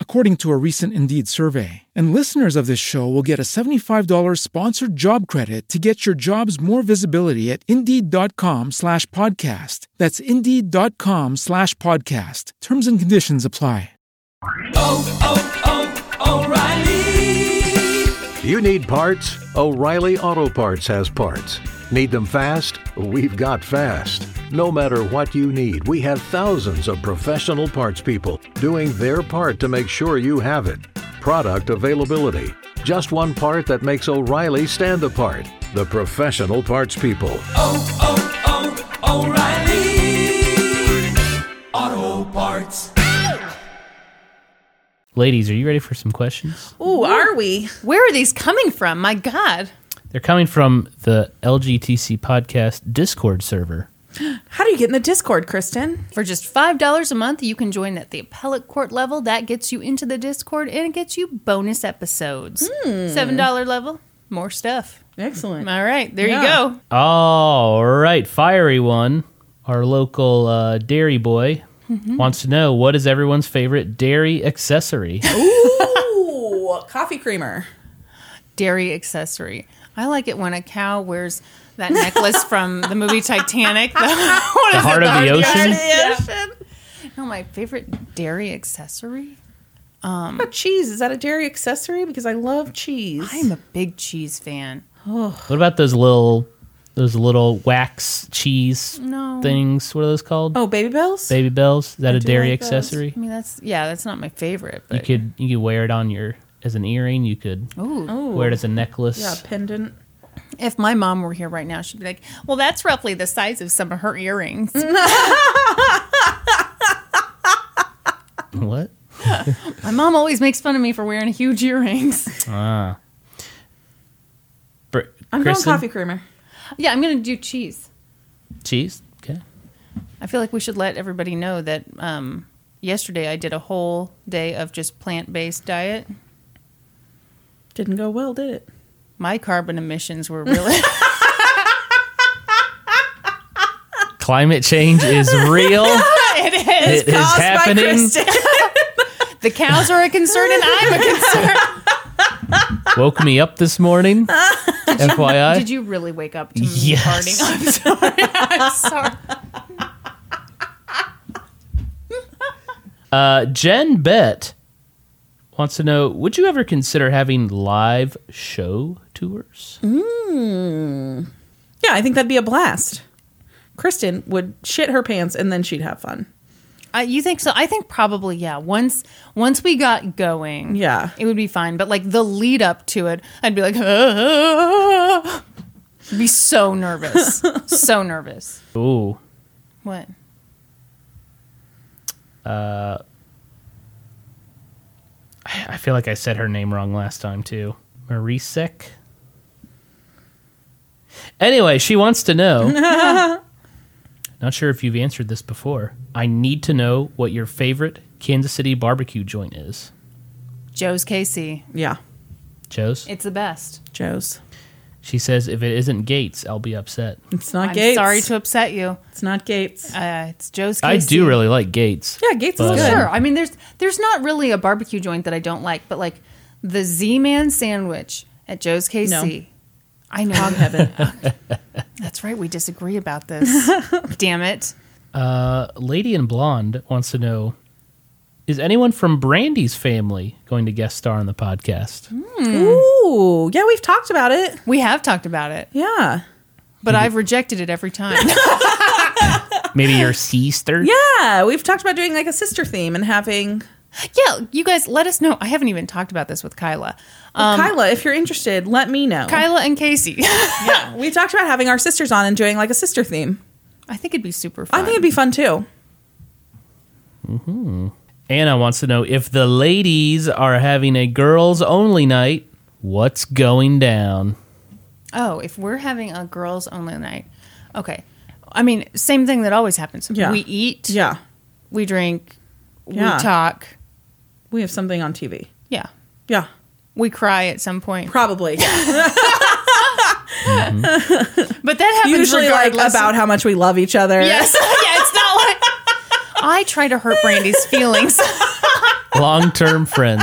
according to a recent Indeed survey. And listeners of this show will get a $75 sponsored job credit to get your jobs more visibility at Indeed.com slash podcast. That's Indeed.com slash podcast. Terms and conditions apply. Oh, oh, oh, O'Reilly! You need parts? O'Reilly Auto Parts has parts. Need them fast? We've got fast. No matter what you need, we have thousands of professional parts people doing their part to make sure you have it. Product availability. Just one part that makes O'Reilly stand apart. The professional parts people. Oh, oh, oh, O'Reilly. Auto Parts. Ladies, are you ready for some questions? Ooh, are we? where are these coming from? My God. They're coming from the LGTC podcast Discord server. How do you get in the Discord, Kristen? For just $5 a month, you can join at the appellate court level. That gets you into the Discord and it gets you bonus episodes. $7 level, more stuff. Excellent. All right, there Yeah. you go. All right, fiery one. Our local uh, dairy boy wants to know what is everyone's favorite dairy accessory. Ooh, coffee creamer. Dairy accessory. I like it when a cow wears that necklace from the movie Titanic. The, what The is heart it? of the ocean. Yeah. No, my favorite dairy accessory? Um, what about cheese? Is that a dairy accessory? Because I love cheese. I'm a big cheese fan. What about those little those little wax cheese No. things? What are those called? oh, Babybels? Baby bells. Is that a dairy like accessory? I mean, that's yeah, that's not my favorite. You could you could wear it on your as an earring. You could Ooh. wear it as a necklace. yeah, pendant. if my mom were here right now, she'd be like, "Well, that's roughly the size of some of her earrings." What? my mom always makes fun of me for wearing huge earrings. Ah. Br- I'm Kristen? going coffee creamer. yeah, I'm gonna do cheese. Cheese. Okay. I feel like we should let everybody know that um, yesterday I did a whole day of just plant based diet. Didn't go well, did it? My carbon emissions were really. Climate change is real. it is. it is Caused by happening. Kristen. The cows are a concern, and I'm a concern. Woke me up this morning. FYI. Did you really wake up to me Yes. farting? I'm sorry. I'm sorry. Uh, Jen Bet wants to know: Would you ever consider having live show tours? Yeah, I think that'd be a blast. Kristen would shit her pants and then she'd have fun. Uh, you think so? I think probably yeah. Once once we got going, Yeah. it would be fine. But like the lead up to it, I'd be like, "Ah." be so nervous, so nervous. Ooh, What? I feel like I said her name wrong last time too. Marisek. Anyway, she wants to know. Not sure if you've answered this before. I need to know what your favorite Kansas City barbecue joint is. Joe's KC. Yeah, Joe's. It's the best. Joe's. She says if it isn't Gates, I'll be upset. It's not I'm Gates. sorry to upset you. It's not Gates. Uh, it's Joe's KC. I do really like Gates. yeah, Gates is But, good. Sure. I mean, there's there's not really a barbecue joint that I don't like, but like the Z Man sandwich at Joe's KC. I know. heaven. That's right. We disagree about this. Damn it. Uh, Lady in Blonde wants to know: Is anyone from Brandy's family going to guest star on the podcast? Hmm. Ooh, yeah, we've talked about it. We have talked about it, Yeah. but I've rejected it every time. Maybe your sister. Yeah, we've talked about doing like a sister theme and having yeah, you guys, let us know. I haven't even talked about this with Kyla. Um, Kyla. If you're interested, let me know. Kyla and Casey. yeah, we talked about having our sisters on and doing like a sister theme. I think it'd be super fun. I think it'd be fun too. Mm-hmm. Anna wants to know if the ladies are having a girls only night. What's going down? Oh, if we're having a girls only night. Okay. I mean, same thing that always happens. Yeah. We eat, Yeah, we drink, Yeah. we talk. we have something on TV. Yeah. Yeah, We cry at some point. probably. Mm-hmm. But that happens Usually like about how much we love each other. Yes. yeah, it's not like I try to hurt Brandy's feelings. Long term friends.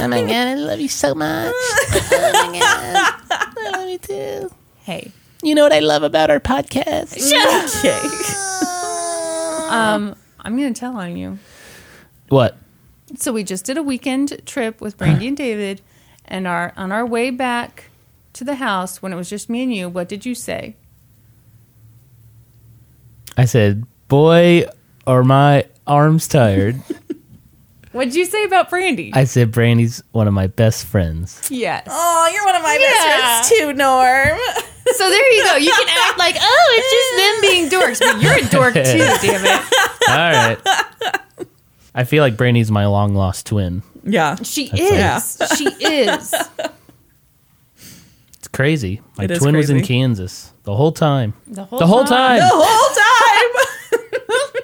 Oh my god, I love you so much. Oh my god. I love you too. hey. You know what I love about our podcast? Okay. Um, I'm gonna tell on you. What? So we just did a weekend trip with Brandy and David, and our on our way back to the house when it was just me and you. What did you say? I said, boy, are my arms tired. What'd you say about Brandy? I said, Brandy's one of my best friends. yes. Oh, you're one of my Yeah. best friends too, Norm. So there you go. You can act like, oh, it's just them being dorks, but you're a dork too. Damn it. All right. I feel like Brandy's my long lost twin. Yeah. She That's is. She is. It's crazy. My It is twin was in. Kansas the whole time. The whole time. The whole time.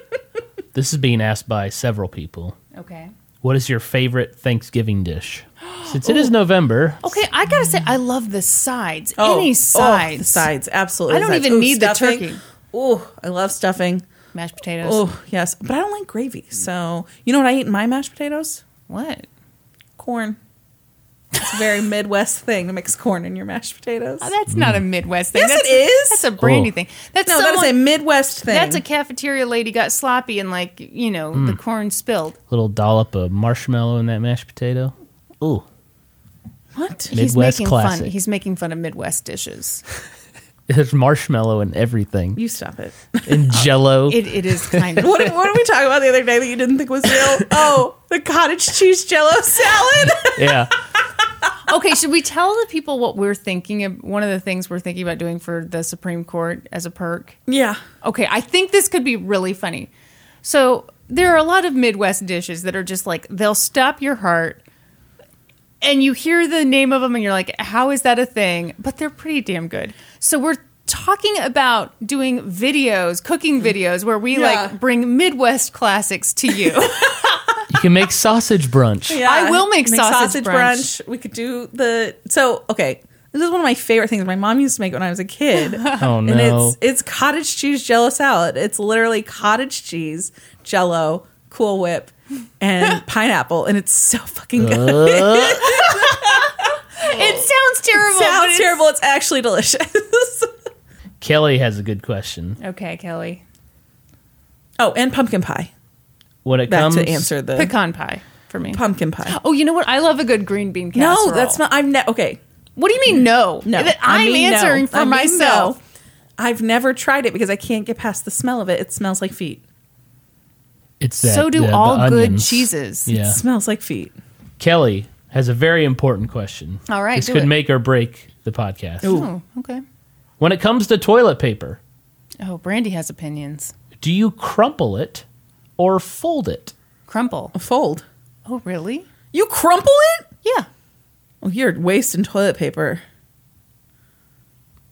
This is being asked by several people. Okay. What is your favorite Thanksgiving dish? Since it is November, Okay, I gotta say, I love the sides. Oh, Any oh, sides. the sides, absolutely. I don't Sides. even Ooh, need the turkey. Oh, I love stuffing. Mashed potatoes. Oh, yes. But I don't like gravy. So, you know what I eat in my mashed potatoes? What? Corn. It's a very Midwest thing to mix corn in your mashed potatoes. Oh, that's not a Midwest thing. Yes, that's it is. That's a brandy Oh. thing. That's no, that is a Midwest thing. That's a cafeteria lady got sloppy and like you know Hmm. the corn spilled. little dollop of marshmallow in that mashed potato. Ooh, what? He's Midwest making classic. fun. He's making fun of Midwest dishes. there's marshmallow and everything. You stop it. In Jello. It, it is kind of. What, did- what did we talk about the other day that you didn't think was real? Oh, the cottage cheese jello salad. yeah. Okay, should we tell the people what we're thinking of? One of the things we're thinking about doing for the Supreme Court as a perk. yeah. Okay, I think this could be really funny. So there are a lot of Midwest dishes that are just like they'll stop your heart, and you hear the name of them, and you're like, "How is that a thing?" But they're pretty damn good. So we're talking about doing videos, cooking videos, where we Yeah. like bring Midwest classics to you. You can make sausage brunch. Yeah. I will make sausage brunch. We could do the so okay. This is one of my favorite things my mom used to make when I was a kid. Oh And it's it's cottage cheese jello salad. It's literally cottage cheese, jello, cool whip, and pineapple, and it's so fucking good. Uh. it sounds terrible. but Sounds it's- terrible. It's actually delicious. Kelly has a good question. Okay, Kelly. oh, and pumpkin pie. When it Back comes to answer the Pecan pie for me. pumpkin pie. Oh, you know what? I love a good green bean casserole. No, that's not. I'm ne- okay. What do you mean no? No, That I I'm mean no. answering for I mean myself. no. I've never tried it because I can't get past the smell of it. It smells like feet. it's that, so do the- the all good onions. cheeses. Yeah. It smells like feet. Kelly has a very important question. All right, This do could it. make or break the podcast. Oh, okay. When it comes to toilet paper, Oh, Brandy has opinions. do you crumple it or fold it? Crumple. A fold. Oh, really? You crumple it? Yeah. Well, you're wasting toilet paper.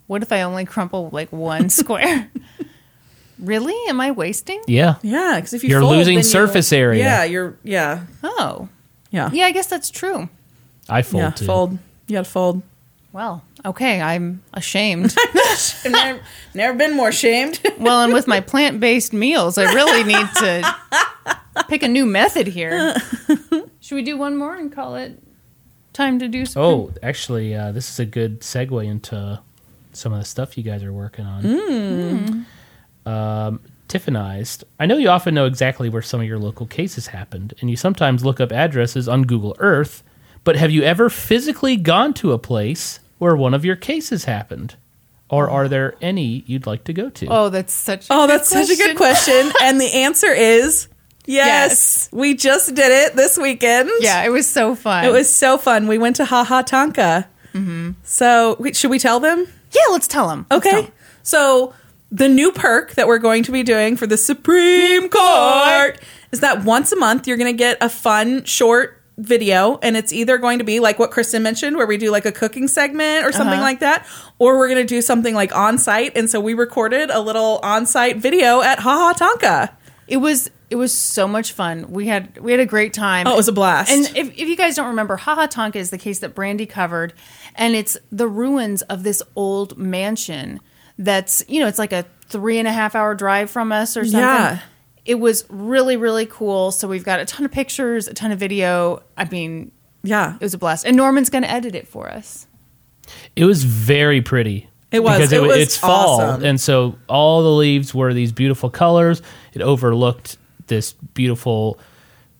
What if I only crumple like one square? really? Am I wasting? Yeah. Yeah, because if you You're fold, losing then you- surface area. Yeah, you're. Yeah, Oh. yeah, Yeah, I guess that's true. I fold yeah. too. Fold. You got to fold. Well, okay, I'm ashamed. I've never, never been more shamed. well, and with my plant based meals, I really need to pick a new method here. Should we do one more and call it time to do some? Oh, actually, uh, this is a good segue into some of the stuff you guys are working on. Mm. Um, Tiffinized. I know you often know exactly where some of your local cases happened, and you sometimes look up addresses on Google Earth. But have you ever physically gone to a place where one of your cases happened? Or are there any you'd like to go to? Oh, that's such. A Oh, good that's such a good question. and the answer is yes. We just did it this weekend. Yeah, it was so fun. It was so fun. We went to Ha Ha Tonka. Mm-hmm. So, wait, should we tell them? Yeah, let's tell them. Okay. So, the new perk that we're going to be doing for the Supreme Court is that once a month you're going to get a fun short video and it's either going to be like what Kristen mentioned where we do like a cooking segment or something uh-huh. like that or we're going to do something like on site and so we recorded a little on site video at Haha Ha Tonka. It was it was so much fun. We had we had a great time. Oh, it was a blast. And if, if you guys don't remember, Ha Ha Tonka is the case that Brandy covered, and it's the ruins of this old mansion. That's you know it's like a three and a half hour drive from us or something. Yeah. It was really really cool. So we've got a ton of pictures, a ton of video. I mean, Yeah. it was a blast. And Norman's going to edit it for us. It was very pretty. It was. because It wa- was it's fall, awesome. and so all the leaves were these beautiful colors. It overlooked this beautiful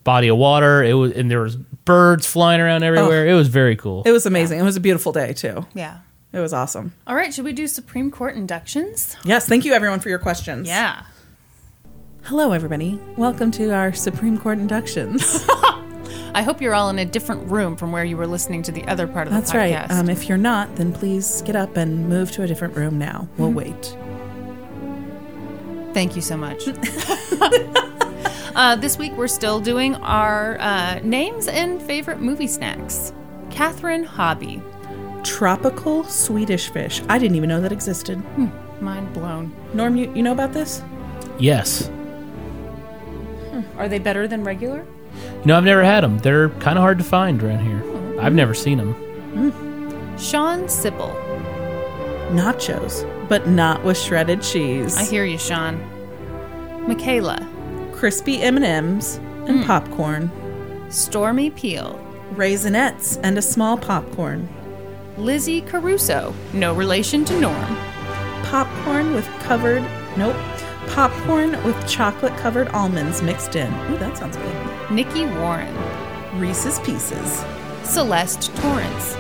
body of water. It was, and there was birds flying around everywhere. It was very cool. It was amazing. It was a beautiful day too. Yeah. It was awesome. All right, should we do Supreme Court inductions? Yes, thank you everyone for your questions. Yeah. Hello everybody. Welcome to our Supreme Court inductions. I hope you're all in a different room from where you were listening to the other part of That's the right. podcast. Um, if you're not, then please get up and move to a different room now. We'll wait. Thank you so much. uh, this week, we're still doing our uh, names and favorite movie snacks. Catherine Hobby. Tropical Swedish fish. I didn't even know that existed. Mind blown. Norm, you, you know about this? Yes. Are they better than regular? You know, I've never had them. They're kind of hard to find around here. Oh. I've never seen them. Hmm. Sean Sipple. Nachos, but not with shredded cheese. I hear you, Sean. Michaela. Crispy M&Ms and hmm. popcorn. Stormy Peel. Raisinets and a small popcorn. Lizzie Caruso. No relation to Norm. Popcorn with covered, nope. Popcorn with chocolate covered almonds mixed in. Ooh, that sounds good. Nikki Warren. Reese's Pieces. Celeste Torrance.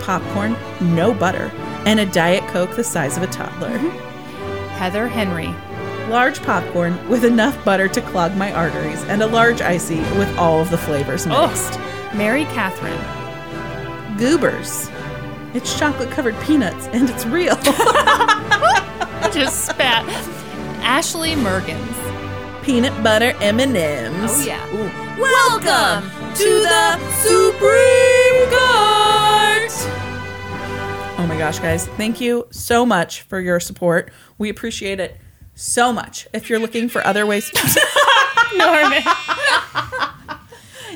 Popcorn, no butter, and a Diet Coke the size of a toddler. Mm-hmm. Heather Henry. Large popcorn with enough butter to clog my arteries, and a large ICEE with all of the flavors mixed. Mary Catherine. Goobers. It's chocolate covered peanuts, and it's real. Just spat. Ashley Mergens. Peanut butter M&Ms. Oh, yeah. Ooh. Welcome to the Supreme Court. Oh my gosh, guys. Thank you so much for your support. We appreciate it so much. If you're looking for other ways Norman.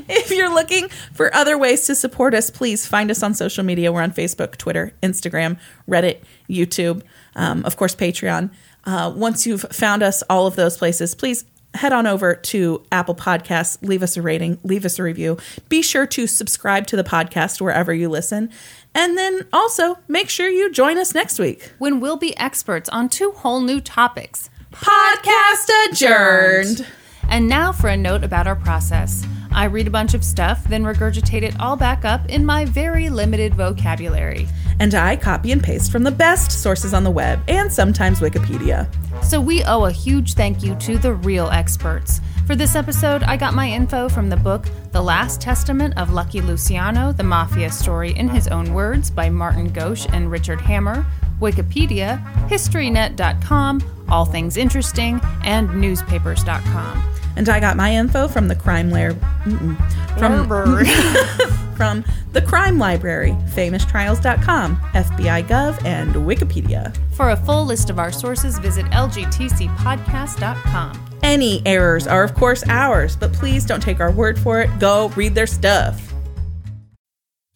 if you're looking for other ways to support us, please find us on social media. We're on Facebook, Twitter, Instagram, Reddit, YouTube, um, of course, Patreon. Uh, once you've found us, all of those places, please head on over to Apple Podcasts, leave us a rating, leave us a review. Be sure to subscribe to the podcast wherever you listen. And then also make sure you join us next week. when we'll be experts on two whole new topics. Podcast adjourned. And now for a note about our process. I read a bunch of stuff, then regurgitate it all back up in my very limited vocabulary. And I copy and paste from the best sources on the web and sometimes Wikipedia. So we owe a huge thank you to the real experts. For this episode, I got my info from the book The Last Testament of Lucky Luciano, the Mafia Story in His Own Words by Martin Gosch and Richard Hammer, Wikipedia, HistoryNet.com, All Things Interesting, and Newspapers.com. And I got my info from the crime lair from from the crime library, famoustrials.com, FBI Gov, and Wikipedia. For a full list of our sources, visit lgtcpodcast.com. Any errors are of course ours, but please don't take our word for it. Go read their stuff.